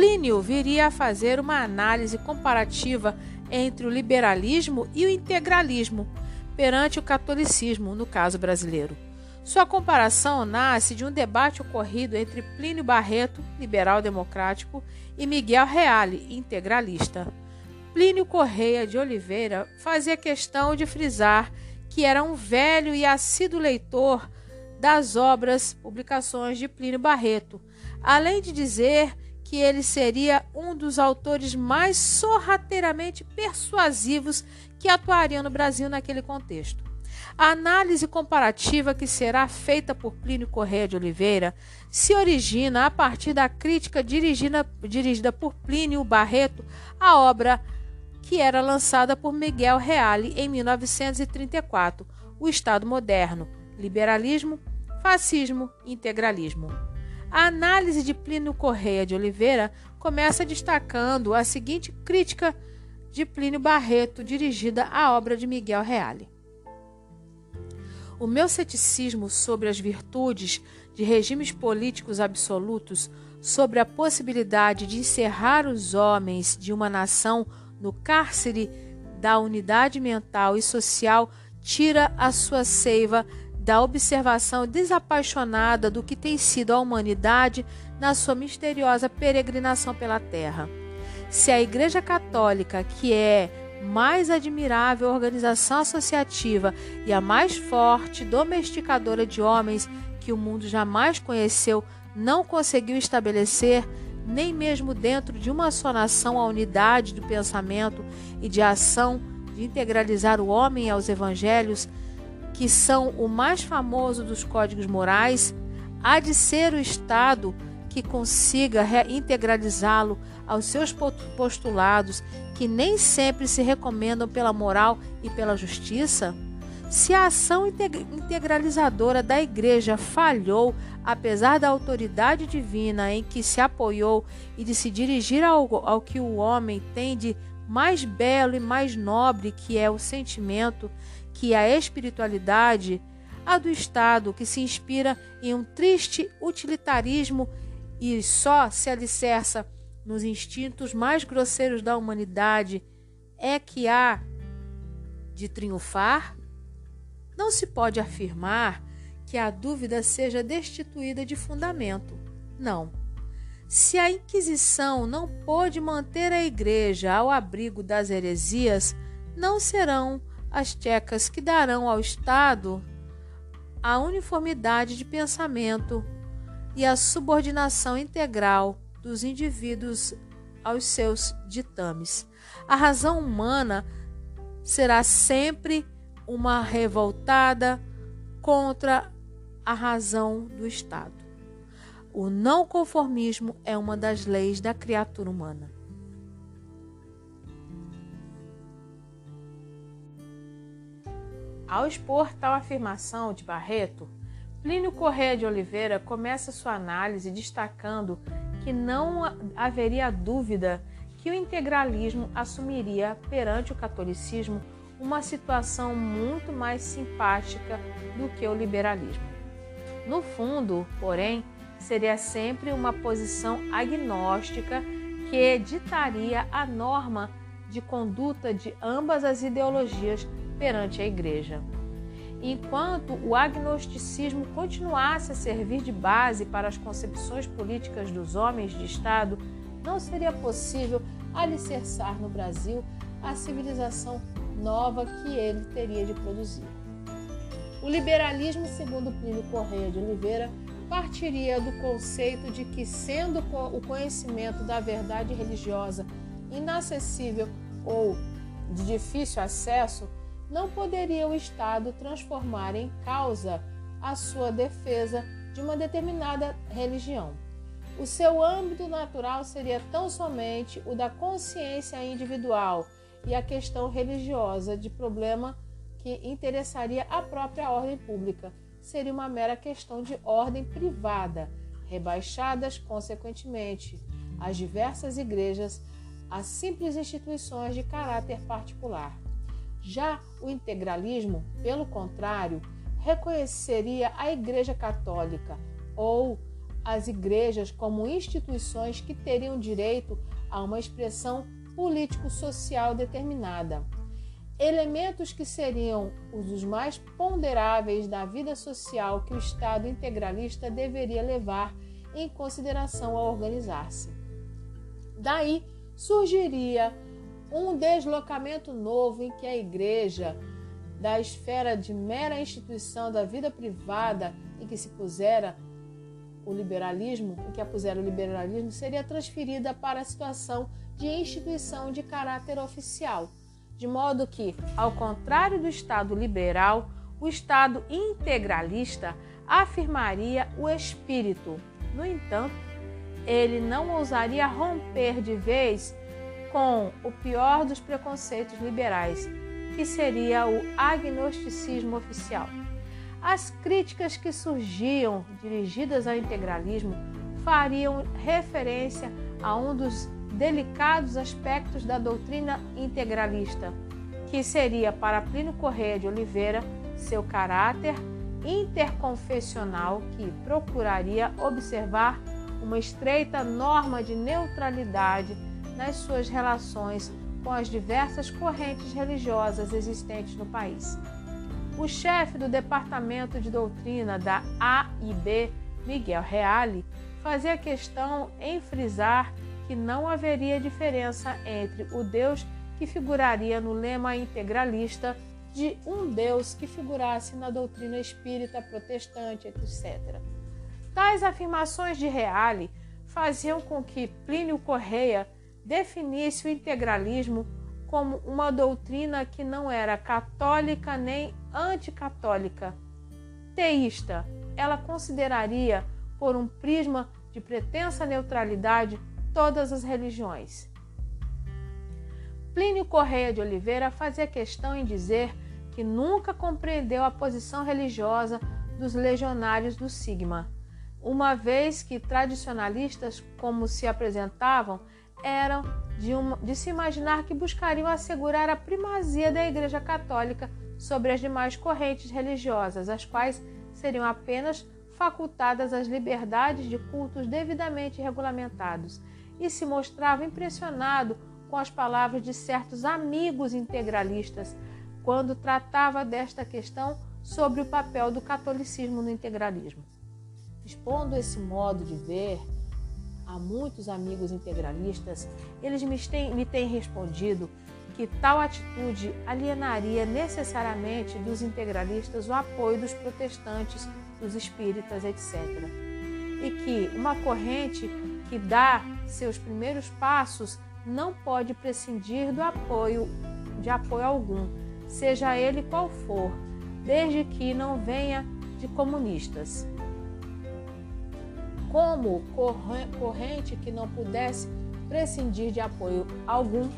Plínio viria a fazer uma análise comparativa entre o liberalismo e o integralismo perante o catolicismo, no caso brasileiro. Sua comparação nasce de um debate ocorrido entre Plínio Barreto, liberal democrático, e Miguel Reale, integralista. Plínio Correia de Oliveira fazia questão de frisar que era um velho e assíduo leitor das obras, publicações de Plínio Barreto, além de dizer que ele seria um dos autores mais sorrateiramente persuasivos que atuariam no Brasil naquele contexto. A análise comparativa que será feita por Plínio Correia de Oliveira se origina a partir da crítica dirigida, dirigida por Plínio Barreto à obra que era lançada por Miguel Reale em 1934, O Estado Moderno, Liberalismo, Fascismo e Integralismo. A análise de Plínio Correia de Oliveira começa destacando a seguinte crítica de Plínio Barreto dirigida à obra de Miguel Reale. O meu ceticismo sobre as virtudes de regimes políticos absolutos, sobre a possibilidade de encerrar os homens de uma nação no cárcere da unidade mental e social, tira a sua seiva da observação desapaixonada do que tem sido a humanidade na sua misteriosa peregrinação pela Terra. Se a Igreja Católica, que é mais admirável organização associativa e a mais forte domesticadora de homens que o mundo jamais conheceu, não conseguiu estabelecer, nem mesmo dentro de uma só nação, a unidade do pensamento e de ação de integralizar o homem aos evangelhos, que são o mais famoso dos códigos morais, há de ser o Estado que consiga integralizá-lo aos seus postulados, que nem sempre se recomendam pela moral e pela justiça? Se a ação integralizadora da Igreja falhou, apesar da autoridade divina em que se apoiou e de se dirigir ao, ao que o homem tem de mais belo e mais nobre, que é o sentimento, que a espiritualidade, a do Estado, que se inspira em um triste utilitarismo e só se alicerça nos instintos mais grosseiros da humanidade, é que há de triunfar? Não se pode afirmar que a dúvida seja destituída de fundamento. Não. Se a Inquisição não pôde manter a Igreja ao abrigo das heresias, não serão as tchecas que darão ao Estado a uniformidade de pensamento e a subordinação integral dos indivíduos aos seus ditames. A razão humana será sempre uma revoltada contra a razão do Estado. O não conformismo é uma das leis da criatura humana. Ao expor tal afirmação de Barreto, Plínio Correia de Oliveira começa sua análise destacando que não haveria dúvida que o integralismo assumiria perante o catolicismo uma situação muito mais simpática do que o liberalismo. No fundo, porém, seria sempre uma posição agnóstica que ditaria a norma de conduta de ambas as ideologias perante a Igreja. Enquanto o agnosticismo continuasse a servir de base para as concepções políticas dos homens de Estado, não seria possível alicerçar no Brasil a civilização nova que ele teria de produzir. O liberalismo, segundo Plínio Correia de Oliveira, partiria do conceito de que, sendo o conhecimento da verdade religiosa inacessível ou de difícil acesso, não poderia o Estado transformar em causa a sua defesa de uma determinada religião. O seu âmbito natural seria tão somente o da consciência individual e a questão religiosa de problema que interessaria a própria ordem pública seria uma mera questão de ordem privada, rebaixadas, consequentemente, as diversas igrejas a simples instituições de caráter particular. Já o integralismo, pelo contrário, reconheceria a Igreja Católica ou as igrejas como instituições que teriam direito a uma expressão político-social determinada. Elementos que seriam os mais ponderáveis da vida social que o Estado integralista deveria levar em consideração ao organizar-se. Daí surgiria um deslocamento novo em que a Igreja, da esfera de mera instituição da vida privada em que se pusera o liberalismo, em que a pusera o liberalismo, seria transferida para a situação de instituição de caráter oficial de modo que, ao contrário do Estado liberal, o Estado integralista afirmaria o espírito. No entanto, ele não ousaria romper de vez com o pior dos preconceitos liberais, que seria o agnosticismo oficial. As críticas que surgiam dirigidas ao integralismo fariam referência a um dos delicados aspectos da doutrina integralista, que seria para Plínio Correia de Oliveira seu caráter interconfessional que procuraria observar uma estreita norma de neutralidade nas suas relações com as diversas correntes religiosas existentes no país. O chefe do Departamento de Doutrina da AIB, Miguel Reale, fazia questão em frisar que não haveria diferença entre o Deus que figuraria no lema integralista de um Deus que figurasse na doutrina espírita protestante, etc. Tais afirmações de Reale faziam com que Plínio Correia definisse o integralismo como uma doutrina que não era católica nem anticatólica. Teísta, ela consideraria, por um prisma de pretensa neutralidade, todas as religiões. Plínio Correia de Oliveira fazia questão em dizer que nunca compreendeu a posição religiosa dos legionários do Sigma, uma vez que tradicionalistas, como se apresentavam, eram de, uma, de se imaginar que buscariam assegurar a primazia da Igreja Católica sobre as demais correntes religiosas, as quais seriam apenas facultadas as liberdades de cultos devidamente regulamentados e se mostrava impressionado com as palavras de certos amigos integralistas quando tratava desta questão sobre o papel do catolicismo no integralismo. Expondo esse modo de ver a muitos amigos integralistas, eles me têm, me têm respondido que tal atitude alienaria necessariamente dos integralistas o apoio dos protestantes, dos espíritas, etc. E que uma corrente que dá seus primeiros passos não pode prescindir do apoio de apoio algum, seja ele qual for, desde que não venha de comunistas. Como corrente que não pudesse prescindir de apoio algum,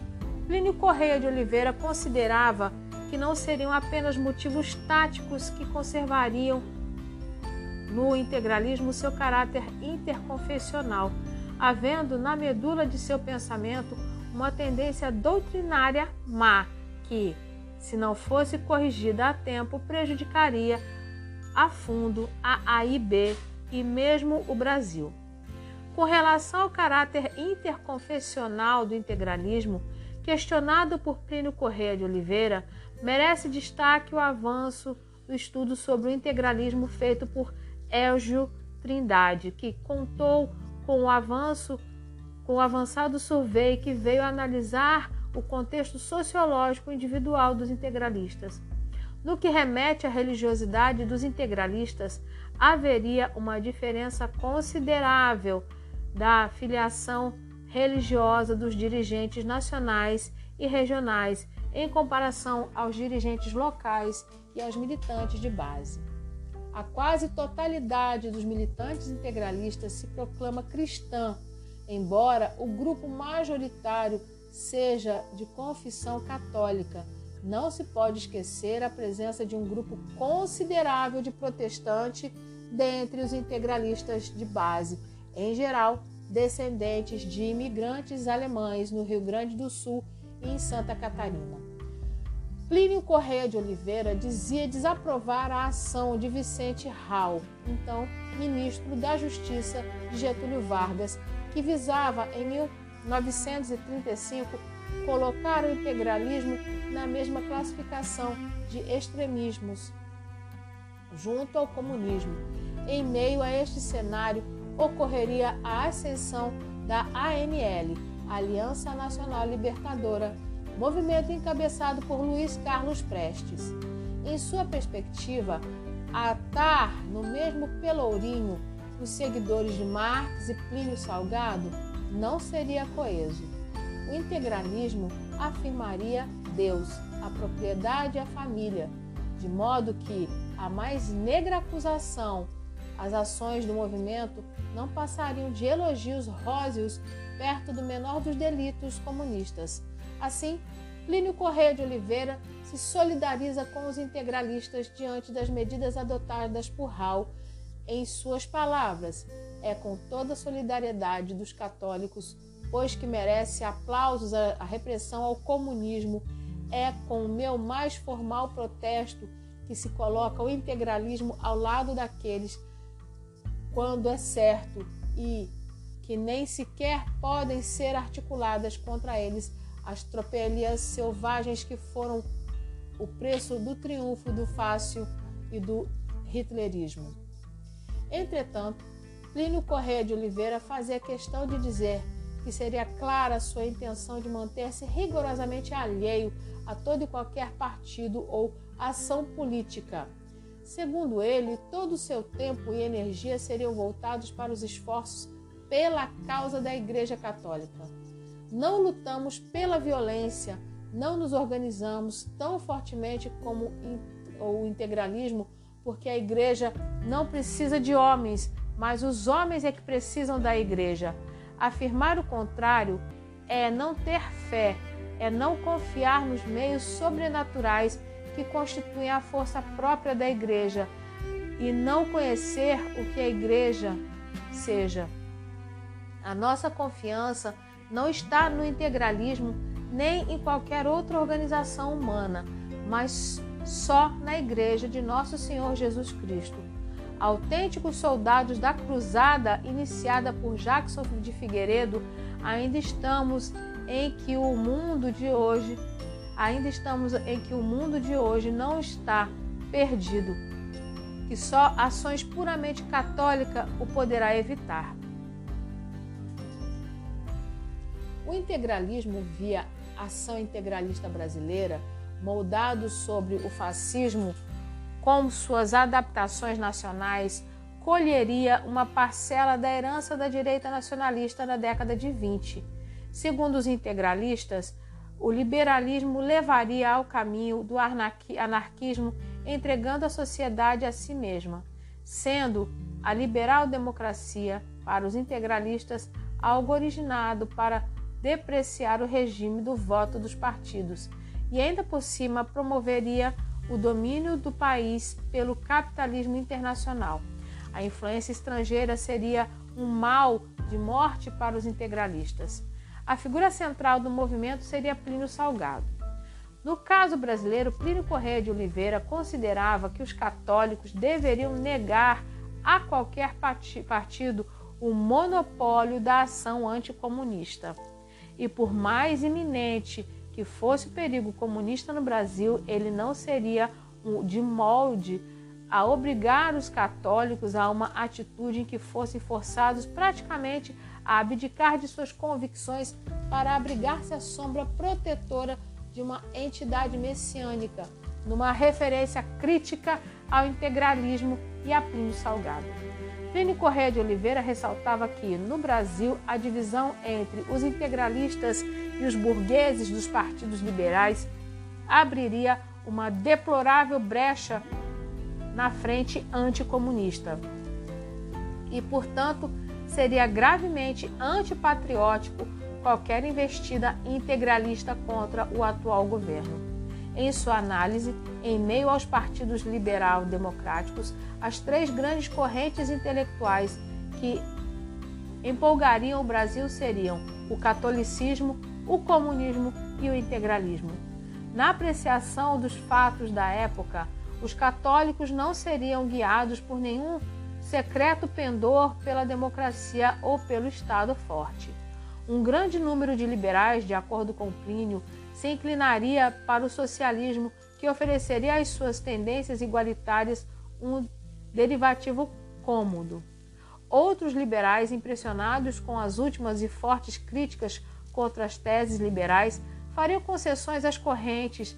Plínio Correia de Oliveira considerava que não seriam apenas motivos táticos que conservariam no integralismo seu caráter interconfessional, havendo na medula de seu pensamento uma tendência doutrinária má que, se não fosse corrigida a tempo, prejudicaria a fundo a AIB e mesmo o Brasil. Com relação ao caráter interconfessional do integralismo, questionado por Plínio Correia de Oliveira, merece destaque o avanço do estudo sobre o integralismo feito por Elgio Trindade, que contou com o avanço, com o avançado survey que veio analisar o contexto sociológico individual dos integralistas. No que remete à religiosidade dos integralistas, haveria uma diferença considerável da filiação religiosa dos dirigentes nacionais e regionais em comparação aos dirigentes locais e aos militantes de base. A quase totalidade dos militantes integralistas se proclama cristã, embora o grupo majoritário seja de confissão católica. Não se pode esquecer a presença de um grupo considerável de protestantes dentre os integralistas de base, em geral descendentes de imigrantes alemães no Rio Grande do Sul e em Santa Catarina. Plínio Correia de Oliveira dizia desaprovar a ação de Vicente Rau, então ministro da Justiça de Getúlio Vargas, que visava em 1935 colocar o integralismo na mesma classificação de extremismos, junto ao comunismo. Em meio a este cenário, ocorreria a ascensão da ANL, Aliança Nacional Libertadora, movimento encabeçado por Luiz Carlos Prestes. Em sua perspectiva, atar no mesmo pelourinho os seguidores de Marx e Plínio Salgado não seria coeso. O integralismo afirmaria Deus, a propriedade e a família, de modo que a mais negra acusação as ações do movimento não passariam de elogios róseos perto do menor dos delitos comunistas. Assim, Plínio Correia de Oliveira se solidariza com os integralistas diante das medidas adotadas por Raul. Em suas palavras, é com toda a solidariedade dos católicos, pois que merece aplausos a repressão ao comunismo, é com o meu mais formal protesto que se coloca o integralismo ao lado daqueles quando é certo e que nem sequer podem ser articuladas contra eles as tropelias selvagens que foram o preço do triunfo do fácil e do hitlerismo. Entretanto, Plínio Correia de Oliveira fazia questão de dizer que seria clara sua intenção de manter-se rigorosamente alheio a todo e qualquer partido ou ação política Segundo ele, todo o seu tempo e energia seriam voltados para os esforços pela causa da Igreja Católica. Não lutamos pela violência, não nos organizamos tão fortemente como o integralismo, porque a Igreja não precisa de homens, mas os homens é que precisam da Igreja. Afirmar o contrário é não ter fé, é não confiar nos meios sobrenaturais que constituem a força própria da igreja e não conhecer o que a igreja seja. A nossa confiança não está no integralismo nem em qualquer outra organização humana, mas só na igreja de nosso Senhor Jesus Cristo. Autênticos soldados da cruzada iniciada por Jackson de Figueiredo, ainda estamos em que o mundo de hoje ainda estamos em que o mundo de hoje não está perdido, que só ações puramente católicas o poderá evitar. O integralismo via ação integralista brasileira, moldado sobre o fascismo com suas adaptações nacionais, colheria uma parcela da herança da direita nacionalista na década de 20. Segundo os integralistas, o liberalismo levaria ao caminho do anarquismo, entregando a sociedade a si mesma, sendo a liberal democracia para os integralistas algo originado para depreciar o regime do voto dos partidos e ainda por cima promoveria o domínio do país pelo capitalismo internacional. A influência estrangeira seria um mal de morte para os integralistas. A figura central do movimento seria Plínio Salgado. No caso brasileiro, Plínio Correia de Oliveira considerava que os católicos deveriam negar a qualquer partido o monopólio da ação anticomunista. E por mais iminente que fosse o perigo comunista no Brasil, ele não seria de molde a obrigar os católicos a uma atitude em que fossem forçados praticamente a abdicar de suas convicções para abrigar-se à sombra protetora de uma entidade messiânica, numa referência crítica ao integralismo e a Plínio Salgado. Plínio Correia de Oliveira ressaltava que, no Brasil, a divisão entre os integralistas e os burgueses dos partidos liberais abriria uma deplorável brecha na frente anticomunista e, portanto, seria gravemente antipatriótico qualquer investida integralista contra o atual governo. Em sua análise, em meio aos partidos liberal-democráticos, as três grandes correntes intelectuais que empolgariam o Brasil seriam o catolicismo, o comunismo e o integralismo. Na apreciação dos fatos da época, os católicos não seriam guiados por nenhum secreto pendor pela democracia ou pelo Estado forte. Um grande número de liberais, de acordo com Plínio, se inclinaria para o socialismo, que ofereceria às suas tendências igualitárias um derivativo cômodo. Outros liberais, impressionados com as últimas e fortes críticas contra as teses liberais, fariam concessões às correntes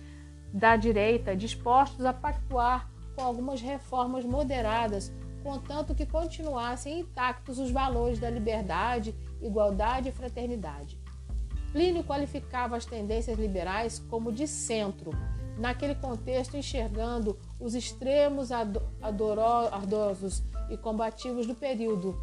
da direita, dispostos a pactuar com algumas reformas moderadas, contanto que continuassem intactos os valores da liberdade, igualdade e fraternidade. Plínio qualificava as tendências liberais como de centro, naquele contexto enxergando os extremos ardorosos e combativos do período,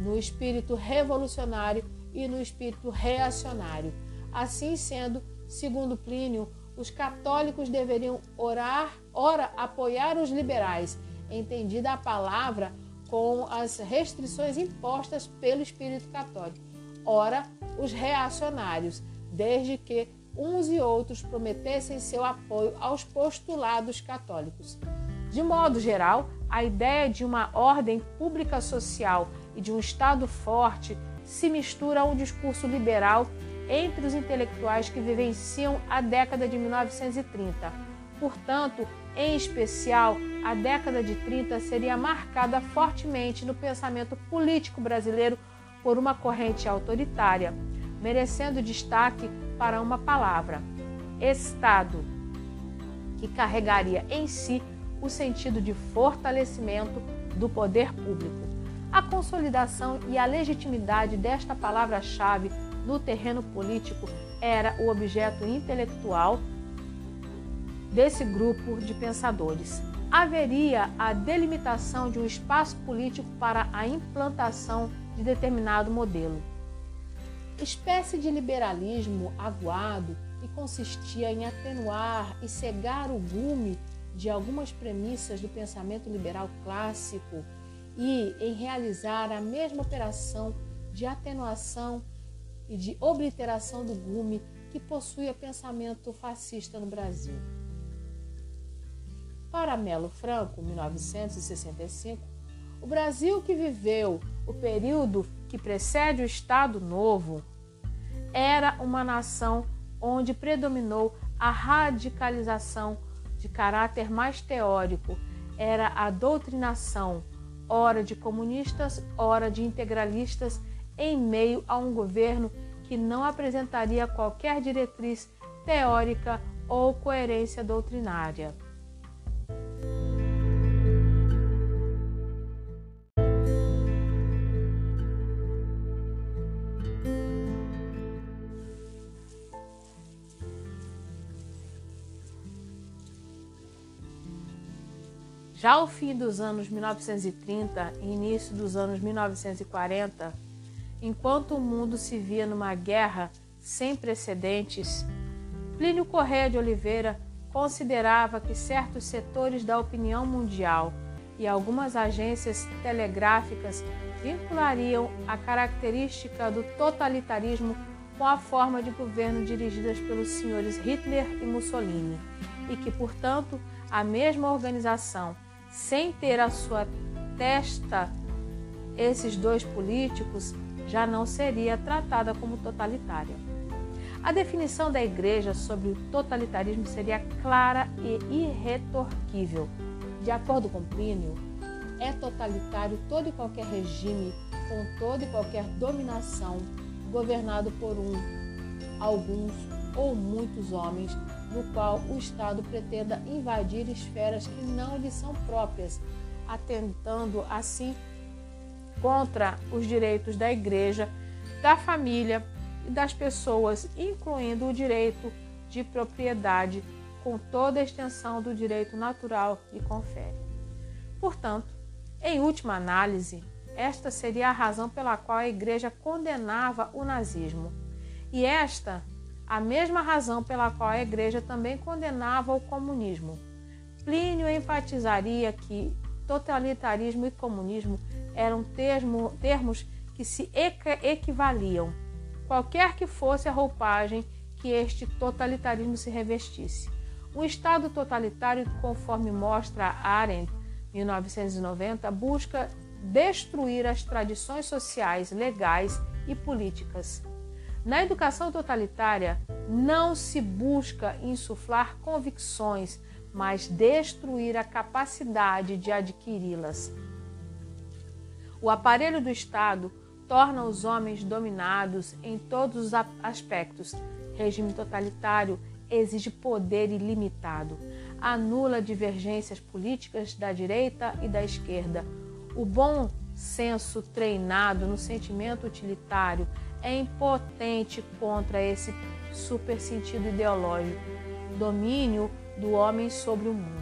no espírito revolucionário e no espírito reacionário. Assim sendo, segundo Plínio, os católicos deveriam orar, ora apoiar os liberais, entendida a palavra com as restrições impostas pelo espírito católico, ora os reacionários, desde que uns e outros prometessem seu apoio aos postulados católicos. De modo geral, a ideia de uma ordem pública social e de um Estado forte se mistura a um discurso liberal entre os intelectuais que vivenciam a década de 1930. Portanto, em especial, a década de 30 seria marcada fortemente no pensamento político brasileiro por uma corrente autoritária, merecendo destaque para uma palavra: Estado, que carregaria em si o sentido de fortalecimento do poder público. A consolidação e a legitimidade desta palavra-chave no terreno político era o objeto intelectual desse grupo de pensadores. Haveria a delimitação de um espaço político para a implantação de determinado modelo. Espécie de liberalismo aguado que consistia em atenuar e cegar o gume de algumas premissas do pensamento liberal clássico e em realizar a mesma operação de atenuação e de obliteração do gume que possui o pensamento fascista no Brasil. Para Melo Franco, 1965, o Brasil que viveu o período que precede o Estado Novo era uma nação onde predominou a radicalização de caráter mais teórico, era a doutrinação, ora de comunistas, ora de integralistas, em meio a um governo que não apresentaria qualquer diretriz teórica ou coerência doutrinária. Já ao fim dos anos 1930 e início dos anos 1940, enquanto o mundo se via numa guerra sem precedentes, Plínio Correia de Oliveira considerava que certos setores da opinião mundial e algumas agências telegráficas vinculariam a característica do totalitarismo com a forma de governo dirigidas pelos senhores Hitler e Mussolini, e que, portanto, a mesma organização sem ter a sua testa esses dois políticos, já não seria tratada como totalitária. A definição da Igreja sobre o totalitarismo seria clara e irretorquível. De acordo com Plínio, é totalitário todo e qualquer regime com toda e qualquer dominação governado por um, alguns ou muitos homens no qual o Estado pretenda invadir esferas que não lhe são próprias, atentando assim contra os direitos da Igreja, da família e das pessoas, incluindo o direito de propriedade, com toda a extensão do direito natural que confere. Portanto, em última análise, esta seria a razão pela qual a Igreja condenava o nazismo. E esta, a mesma razão pela qual a Igreja também condenava o comunismo. Plínio enfatizaria que totalitarismo e comunismo eram termo, termos que se equivaliam, qualquer que fosse a roupagem que este totalitarismo se revestisse. Um Estado totalitário, conforme mostra Arendt, 1990, busca destruir as tradições sociais, legais e políticas. Na educação totalitária, não se busca insuflar convicções, mas destruir a capacidade de adquiri-las. O aparelho do Estado torna os homens dominados em todos os aspectos. Regime totalitário exige poder ilimitado, anula divergências políticas da direita e da esquerda. O bom senso treinado no sentimento utilitário é impotente contra esse super sentido ideológico, domínio do homem sobre o mundo.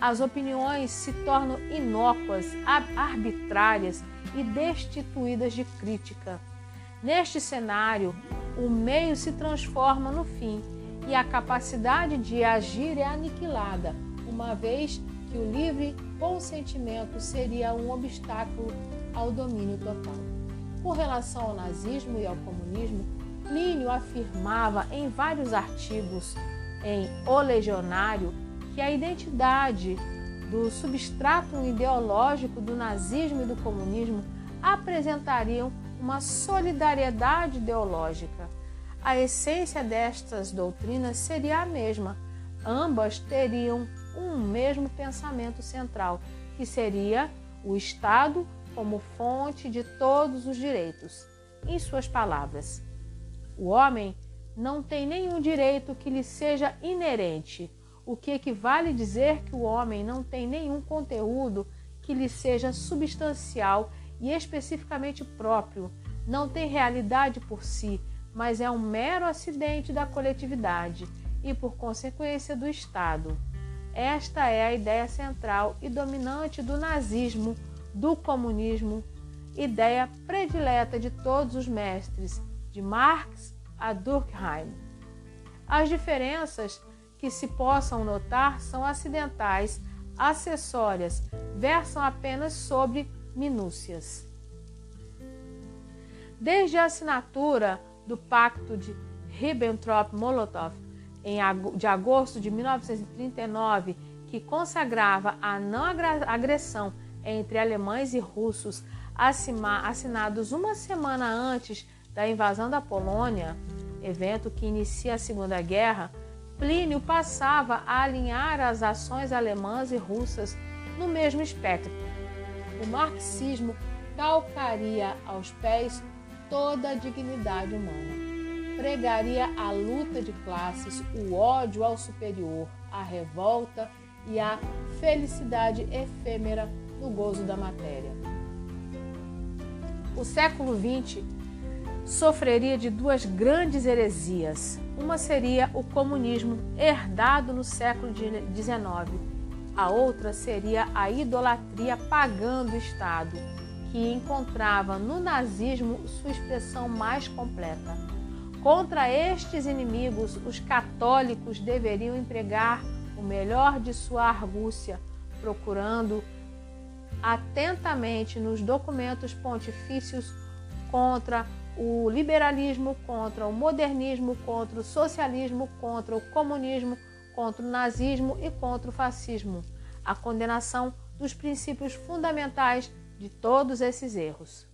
As opiniões se tornam inócuas, arbitrárias e destituídas de crítica. Neste cenário, o meio se transforma no fim e a capacidade de agir é aniquilada, uma vez que o livre consentimento seria um obstáculo ao domínio total. Com relação ao nazismo e ao comunismo, Plínio afirmava em vários artigos em O Legionário que a identidade do substrato ideológico do nazismo e do comunismo apresentariam uma solidariedade ideológica. A essência destas doutrinas seria a mesma. Ambas teriam um mesmo pensamento central, que seria o Estado como fonte de todos os direitos. Em suas palavras, o homem não tem nenhum direito que lhe seja inerente, o que equivale dizer que o homem não tem nenhum conteúdo que lhe seja substancial e especificamente próprio, não tem realidade por si, mas é um mero acidente da coletividade e, por consequência, do Estado. Esta é a ideia central e dominante do nazismo, do comunismo, ideia predileta de todos os mestres, de Marx a Durkheim. As diferenças que se possam notar são acidentais, acessórias, versam apenas sobre minúcias. Desde a assinatura do Pacto de Ribbentrop-Molotov de agosto de 1939, que consagrava a não agressão entre alemães e russos, assinados uma semana antes da invasão da Polônia, evento que inicia a Segunda Guerra, Plínio passava a alinhar as ações alemãs e russas no mesmo espectro. O marxismo calcaria aos pés toda a dignidade humana. Pregaria a luta de classes, o ódio ao superior, a revolta e a felicidade efêmera no gozo da matéria. O século XX sofreria de duas grandes heresias. Uma seria o comunismo, herdado no século XIX. A outra seria a idolatria pagã do Estado, que encontrava no nazismo sua expressão mais completa. Contra estes inimigos, os católicos deveriam empregar o melhor de sua argúcia, procurando atentamente nos documentos pontifícios contra o liberalismo, contra o modernismo, contra o socialismo, contra o comunismo, contra o nazismo e contra o fascismo. A condenação dos princípios fundamentais de todos esses erros.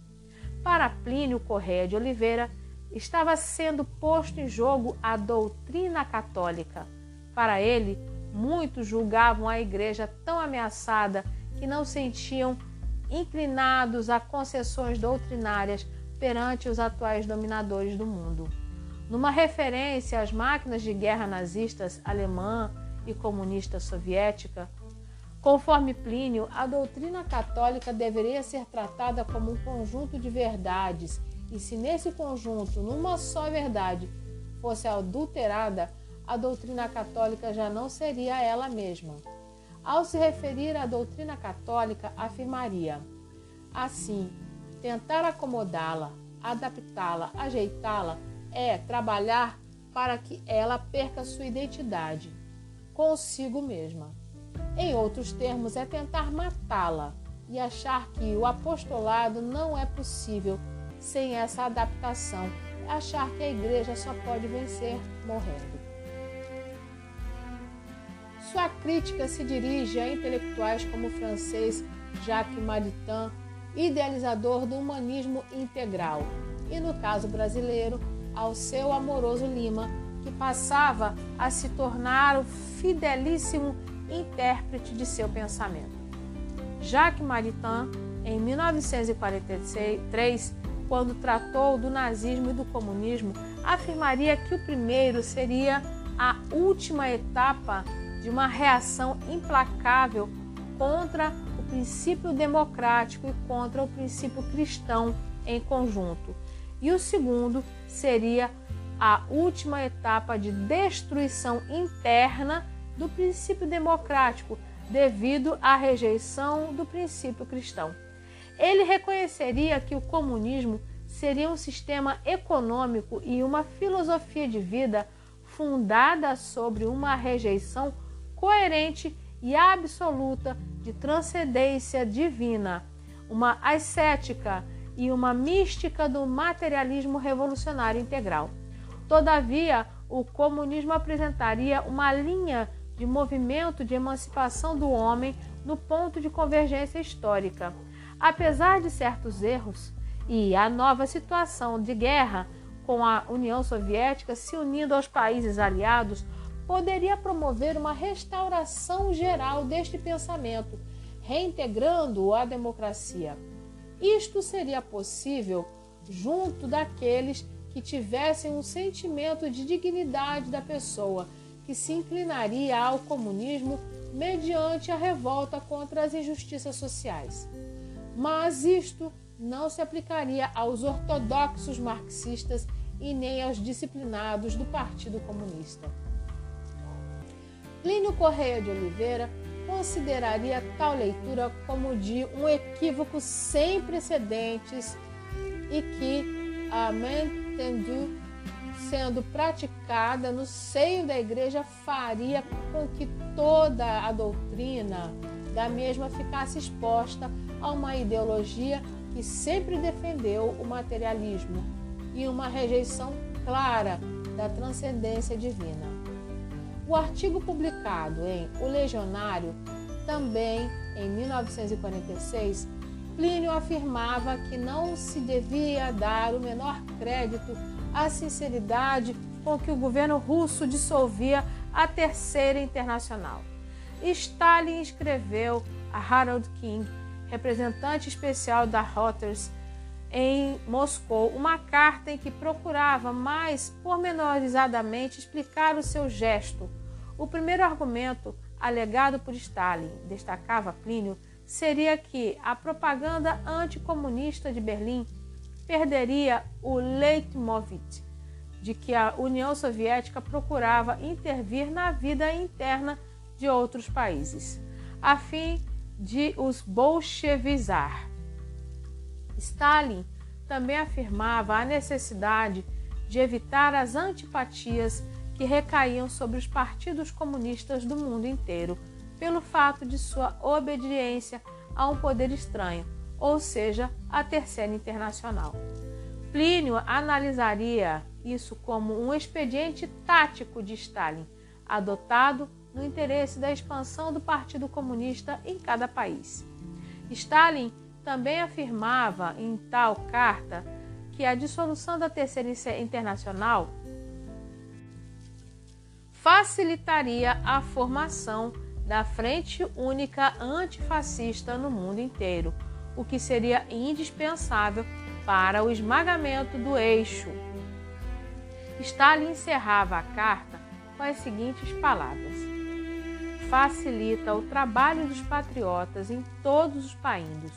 Para Plínio Correia de Oliveira, estava sendo posto em jogo a doutrina católica. Para ele, muitos julgavam a igreja tão ameaçada que não sentiam inclinados a concessões doutrinárias perante os atuais dominadores do mundo. numa referência às máquinas de guerra nazistas alemã e comunista soviética, conforme Plínio, a doutrina católica deveria ser tratada como um conjunto de verdades, e se nesse conjunto, numa só verdade, fosse adulterada, a doutrina católica já não seria ela mesma. Ao se referir à doutrina católica, afirmaria: assim, tentar acomodá-la, adaptá-la, ajeitá-la é trabalhar para que ela perca sua identidade consigo mesma. Em outros termos, é tentar matá-la e achar que o apostolado não é possível sem essa adaptação, achar que a igreja só pode vencer morrendo. Sua crítica se dirige a intelectuais como o francês Jacques Maritain, idealizador do humanismo integral, e no caso brasileiro, ao seu amoroso Lima, que passava a se tornar o fidelíssimo intérprete de seu pensamento. Jacques Maritain, em 1943, quando tratou do nazismo e do comunismo, afirmaria que o primeiro seria a última etapa de uma reação implacável contra o princípio democrático e contra o princípio cristão em conjunto. E o segundo seria a última etapa de destruição interna do princípio democrático devido à rejeição do princípio cristão. Ele reconheceria que o comunismo seria um sistema econômico e uma filosofia de vida fundada sobre uma rejeição coerente e absoluta de transcendência divina, uma ascética e uma mística do materialismo revolucionário integral. Todavia, o comunismo apresentaria uma linha de movimento de emancipação do homem no ponto de convergência histórica. Apesar de certos erros e a nova situação de guerra com a União Soviética se unindo aos países aliados, poderia promover uma restauração geral deste pensamento, reintegrando-o à democracia. Isto seria possível junto daqueles que tivessem um sentimento de dignidade da pessoa, que se inclinaria ao comunismo mediante a revolta contra as injustiças sociais. Mas isto não se aplicaria aos ortodoxos marxistas e nem aos disciplinados do Partido Comunista. Plínio Correia de Oliveira consideraria tal leitura como de um equívoco sem precedentes e que a Mentendu, sendo praticada no seio da igreja, faria com que toda a doutrina da mesma ficasse exposta a uma ideologia que sempre defendeu o materialismo e uma rejeição clara da transcendência divina. O artigo publicado em O Legionário, também em 1946, Plínio afirmava que não se devia dar o menor crédito à sinceridade com que o governo russo dissolvia a Terceira Internacional. Stalin escreveu a Harold King, representante especial da Reuters em Moscou, uma carta em que procurava mais pormenorizadamente explicar o seu gesto. O primeiro argumento, alegado por Stalin, destacava Plínio, seria que a propaganda anticomunista de Berlim perderia o leitmotiv de que a União Soviética procurava intervir na vida interna de outros países, a fim de os bolchevizar. Stalin também afirmava a necessidade de evitar as antipatias que recaíam sobre os partidos comunistas do mundo inteiro pelo fato de sua obediência a um poder estranho, ou seja, a Terceira Internacional. Plínio analisaria isso como um expediente tático de Stalin, adotado no interesse da expansão do Partido Comunista em cada país. Stalin também afirmava em tal carta que a dissolução da Terceira Internacional facilitaria a formação da Frente Única Antifascista no mundo inteiro, o que seria indispensável para o esmagamento do eixo. Stalin encerrava a carta com as seguintes palavras: Facilita o trabalho dos patriotas em todos os países,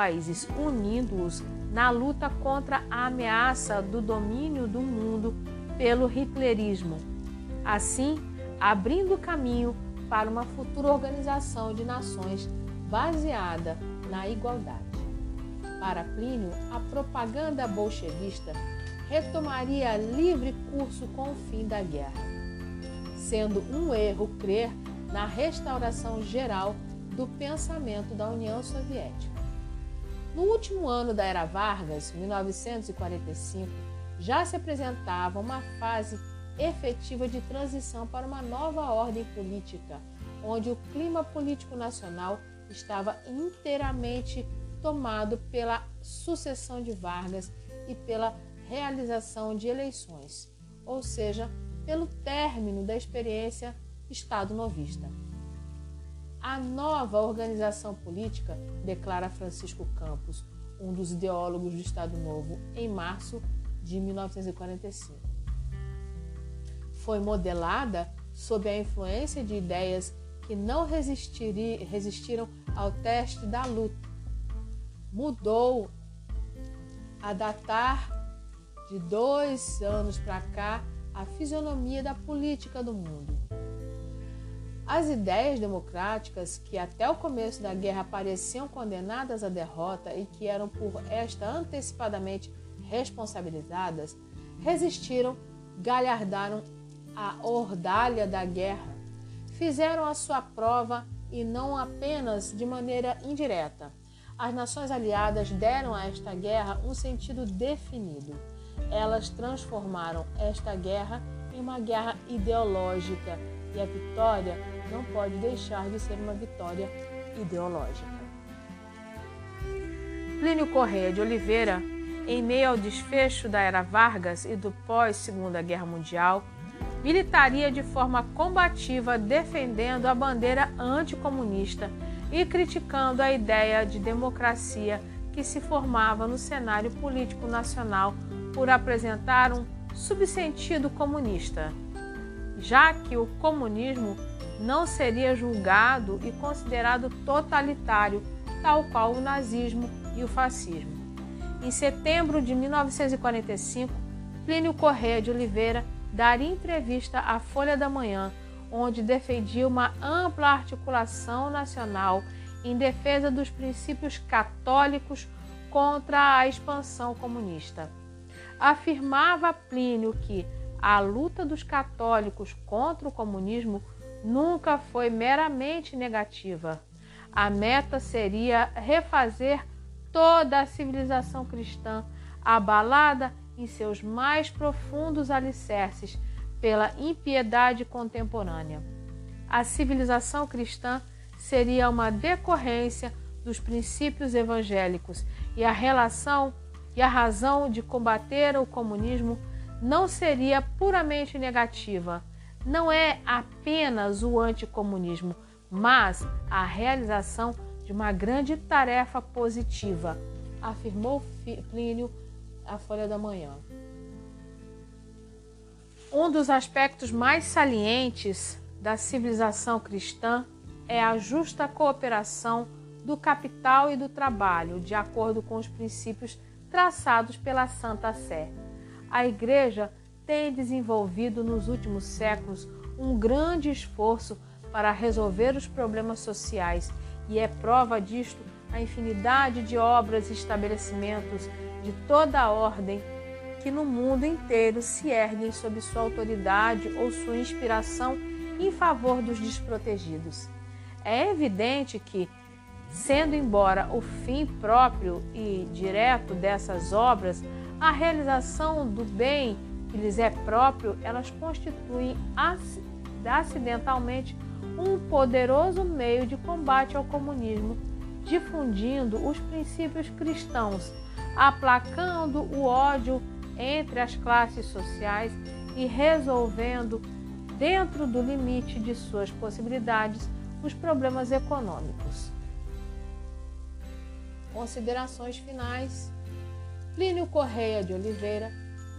países unindo-os na luta contra a ameaça do domínio do mundo pelo hitlerismo. Assim, abrindo caminho para uma futura organização de nações baseada na igualdade. Para Plínio, a propaganda bolchevista retomaria livre curso com o fim da guerra, sendo um erro crer na restauração geral do pensamento da União Soviética. No último ano da era Vargas, 1945, já se apresentava uma fase efetiva de transição para uma nova ordem política, onde o clima político nacional estava inteiramente tomado pela sucessão de Vargas e pela realização de eleições, ou seja, pelo término da experiência Estado novista. A nova organização política, declara Francisco Campos, um dos ideólogos do Estado Novo, em março de 1945. Foi modelada sob a influência de ideias que não resistiram ao teste da luta. Mudou a datar de dois anos para cá a fisionomia da política do mundo. As ideias democráticas, que até o começo da guerra pareciam condenadas à derrota e que eram por esta antecipadamente responsabilizadas, resistiram, galhardaram a ordalha da guerra, fizeram a sua prova e não apenas de maneira indireta. As nações aliadas deram a esta guerra um sentido definido. Elas transformaram esta guerra em uma guerra ideológica e a vitória não pode deixar de ser uma vitória ideológica. Plínio Correia de Oliveira, em meio ao desfecho da era Vargas e do pós-Segunda Guerra Mundial, militaria de forma combativa defendendo a bandeira anticomunista e criticando a ideia de democracia que se formava no cenário político nacional por apresentar um subsentido comunista, já que o comunismo não seria julgado e considerado totalitário, tal qual o nazismo e o fascismo. Em setembro de 1945, Plínio Corrêa de Oliveira daria entrevista à Folha da Manhã, onde defendia uma ampla articulação nacional em defesa dos princípios católicos contra a expansão comunista. Afirmava Plínio que a luta dos católicos contra o comunismo nunca foi meramente negativa. A meta seria refazer toda a civilização cristã, abalada em seus mais profundos alicerces pela impiedade contemporânea. A civilização cristã seria uma decorrência dos princípios evangélicos e a relação e a razão de combater o comunismo não seria puramente negativa, não é apenas o anticomunismo, mas a realização de uma grande tarefa positiva, afirmou Plínio à Folha da Manhã. Um dos aspectos mais salientes da civilização cristã é a justa cooperação do capital e do trabalho, de acordo com os princípios traçados pela Santa Sé. A Igreja tem desenvolvido nos últimos séculos um grande esforço para resolver os problemas sociais e é prova disto a infinidade de obras e estabelecimentos de toda a ordem que no mundo inteiro se erguem sob sua autoridade ou sua inspiração em favor dos desprotegidos. É evidente que, sendo embora o fim próprio e direto dessas obras, a realização do bem que lhes é próprio, elas constituem acidentalmente um poderoso meio de combate ao comunismo, difundindo os princípios cristãos, aplacando o ódio entre as classes sociais e resolvendo, dentro do limite de suas possibilidades, os problemas econômicos. Considerações finais. Plínio Correia de Oliveira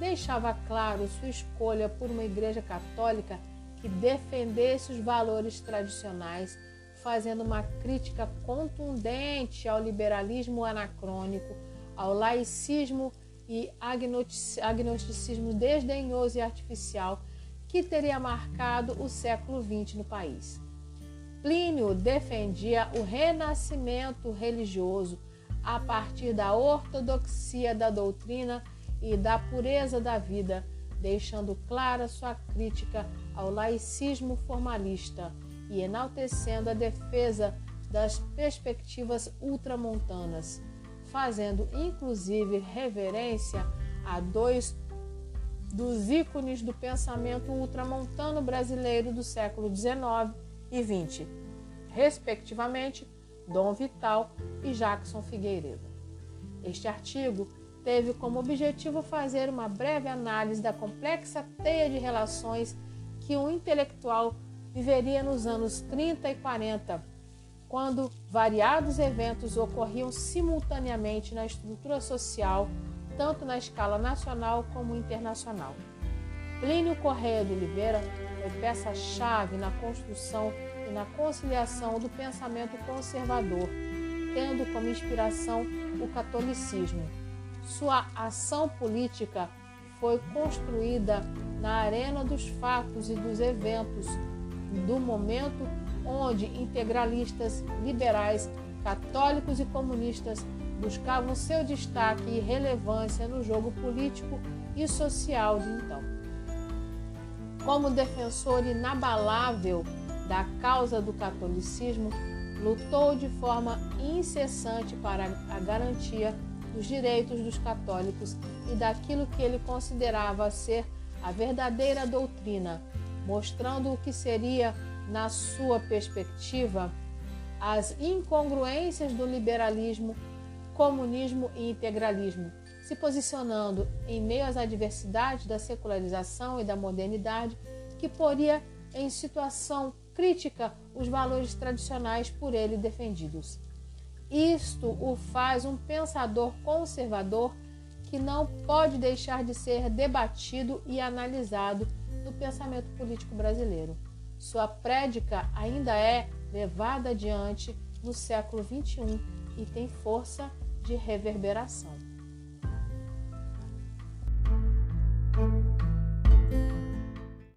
deixava claro sua escolha por uma igreja católica que defendesse os valores tradicionais, fazendo uma crítica contundente ao liberalismo anacrônico, ao laicismo e agnosticismo desdenhoso e artificial que teria marcado o século XX no país. Plínio defendia o renascimento religioso a partir da ortodoxia da doutrina e da pureza da vida, deixando clara sua crítica ao laicismo formalista e enaltecendo a defesa das perspectivas ultramontanas, fazendo inclusive reverência a dois dos ícones do pensamento ultramontano brasileiro do século XIX e XX, respectivamente Dom Vital e Jackson Figueiredo. Este artigo teve como objetivo fazer uma breve análise da complexa teia de relações que um intelectual viveria nos anos 30 e 40, quando variados eventos ocorriam simultaneamente na estrutura social, tanto na escala nacional como internacional. Plínio Correia de Oliveira foi peça-chave na construção e na conciliação do pensamento conservador, tendo como inspiração o catolicismo sua ação política foi construída na arena dos fatos e dos eventos do momento onde integralistas, liberais, católicos e comunistas buscavam seu destaque e relevância no jogo político e social de então. Como defensor inabalável da causa do catolicismo, lutou de forma incessante para a garantia dos direitos dos católicos e daquilo que ele considerava ser a verdadeira doutrina, mostrando o que seria, na sua perspectiva, as incongruências do liberalismo, comunismo e integralismo, se posicionando em meio às adversidades da secularização e da modernidade, que poria em situação crítica os valores tradicionais por ele defendidos. Isto o faz um pensador conservador que não pode deixar de ser debatido e analisado no pensamento político brasileiro. Sua prédica ainda é levada adiante no século XXI e tem força de reverberação.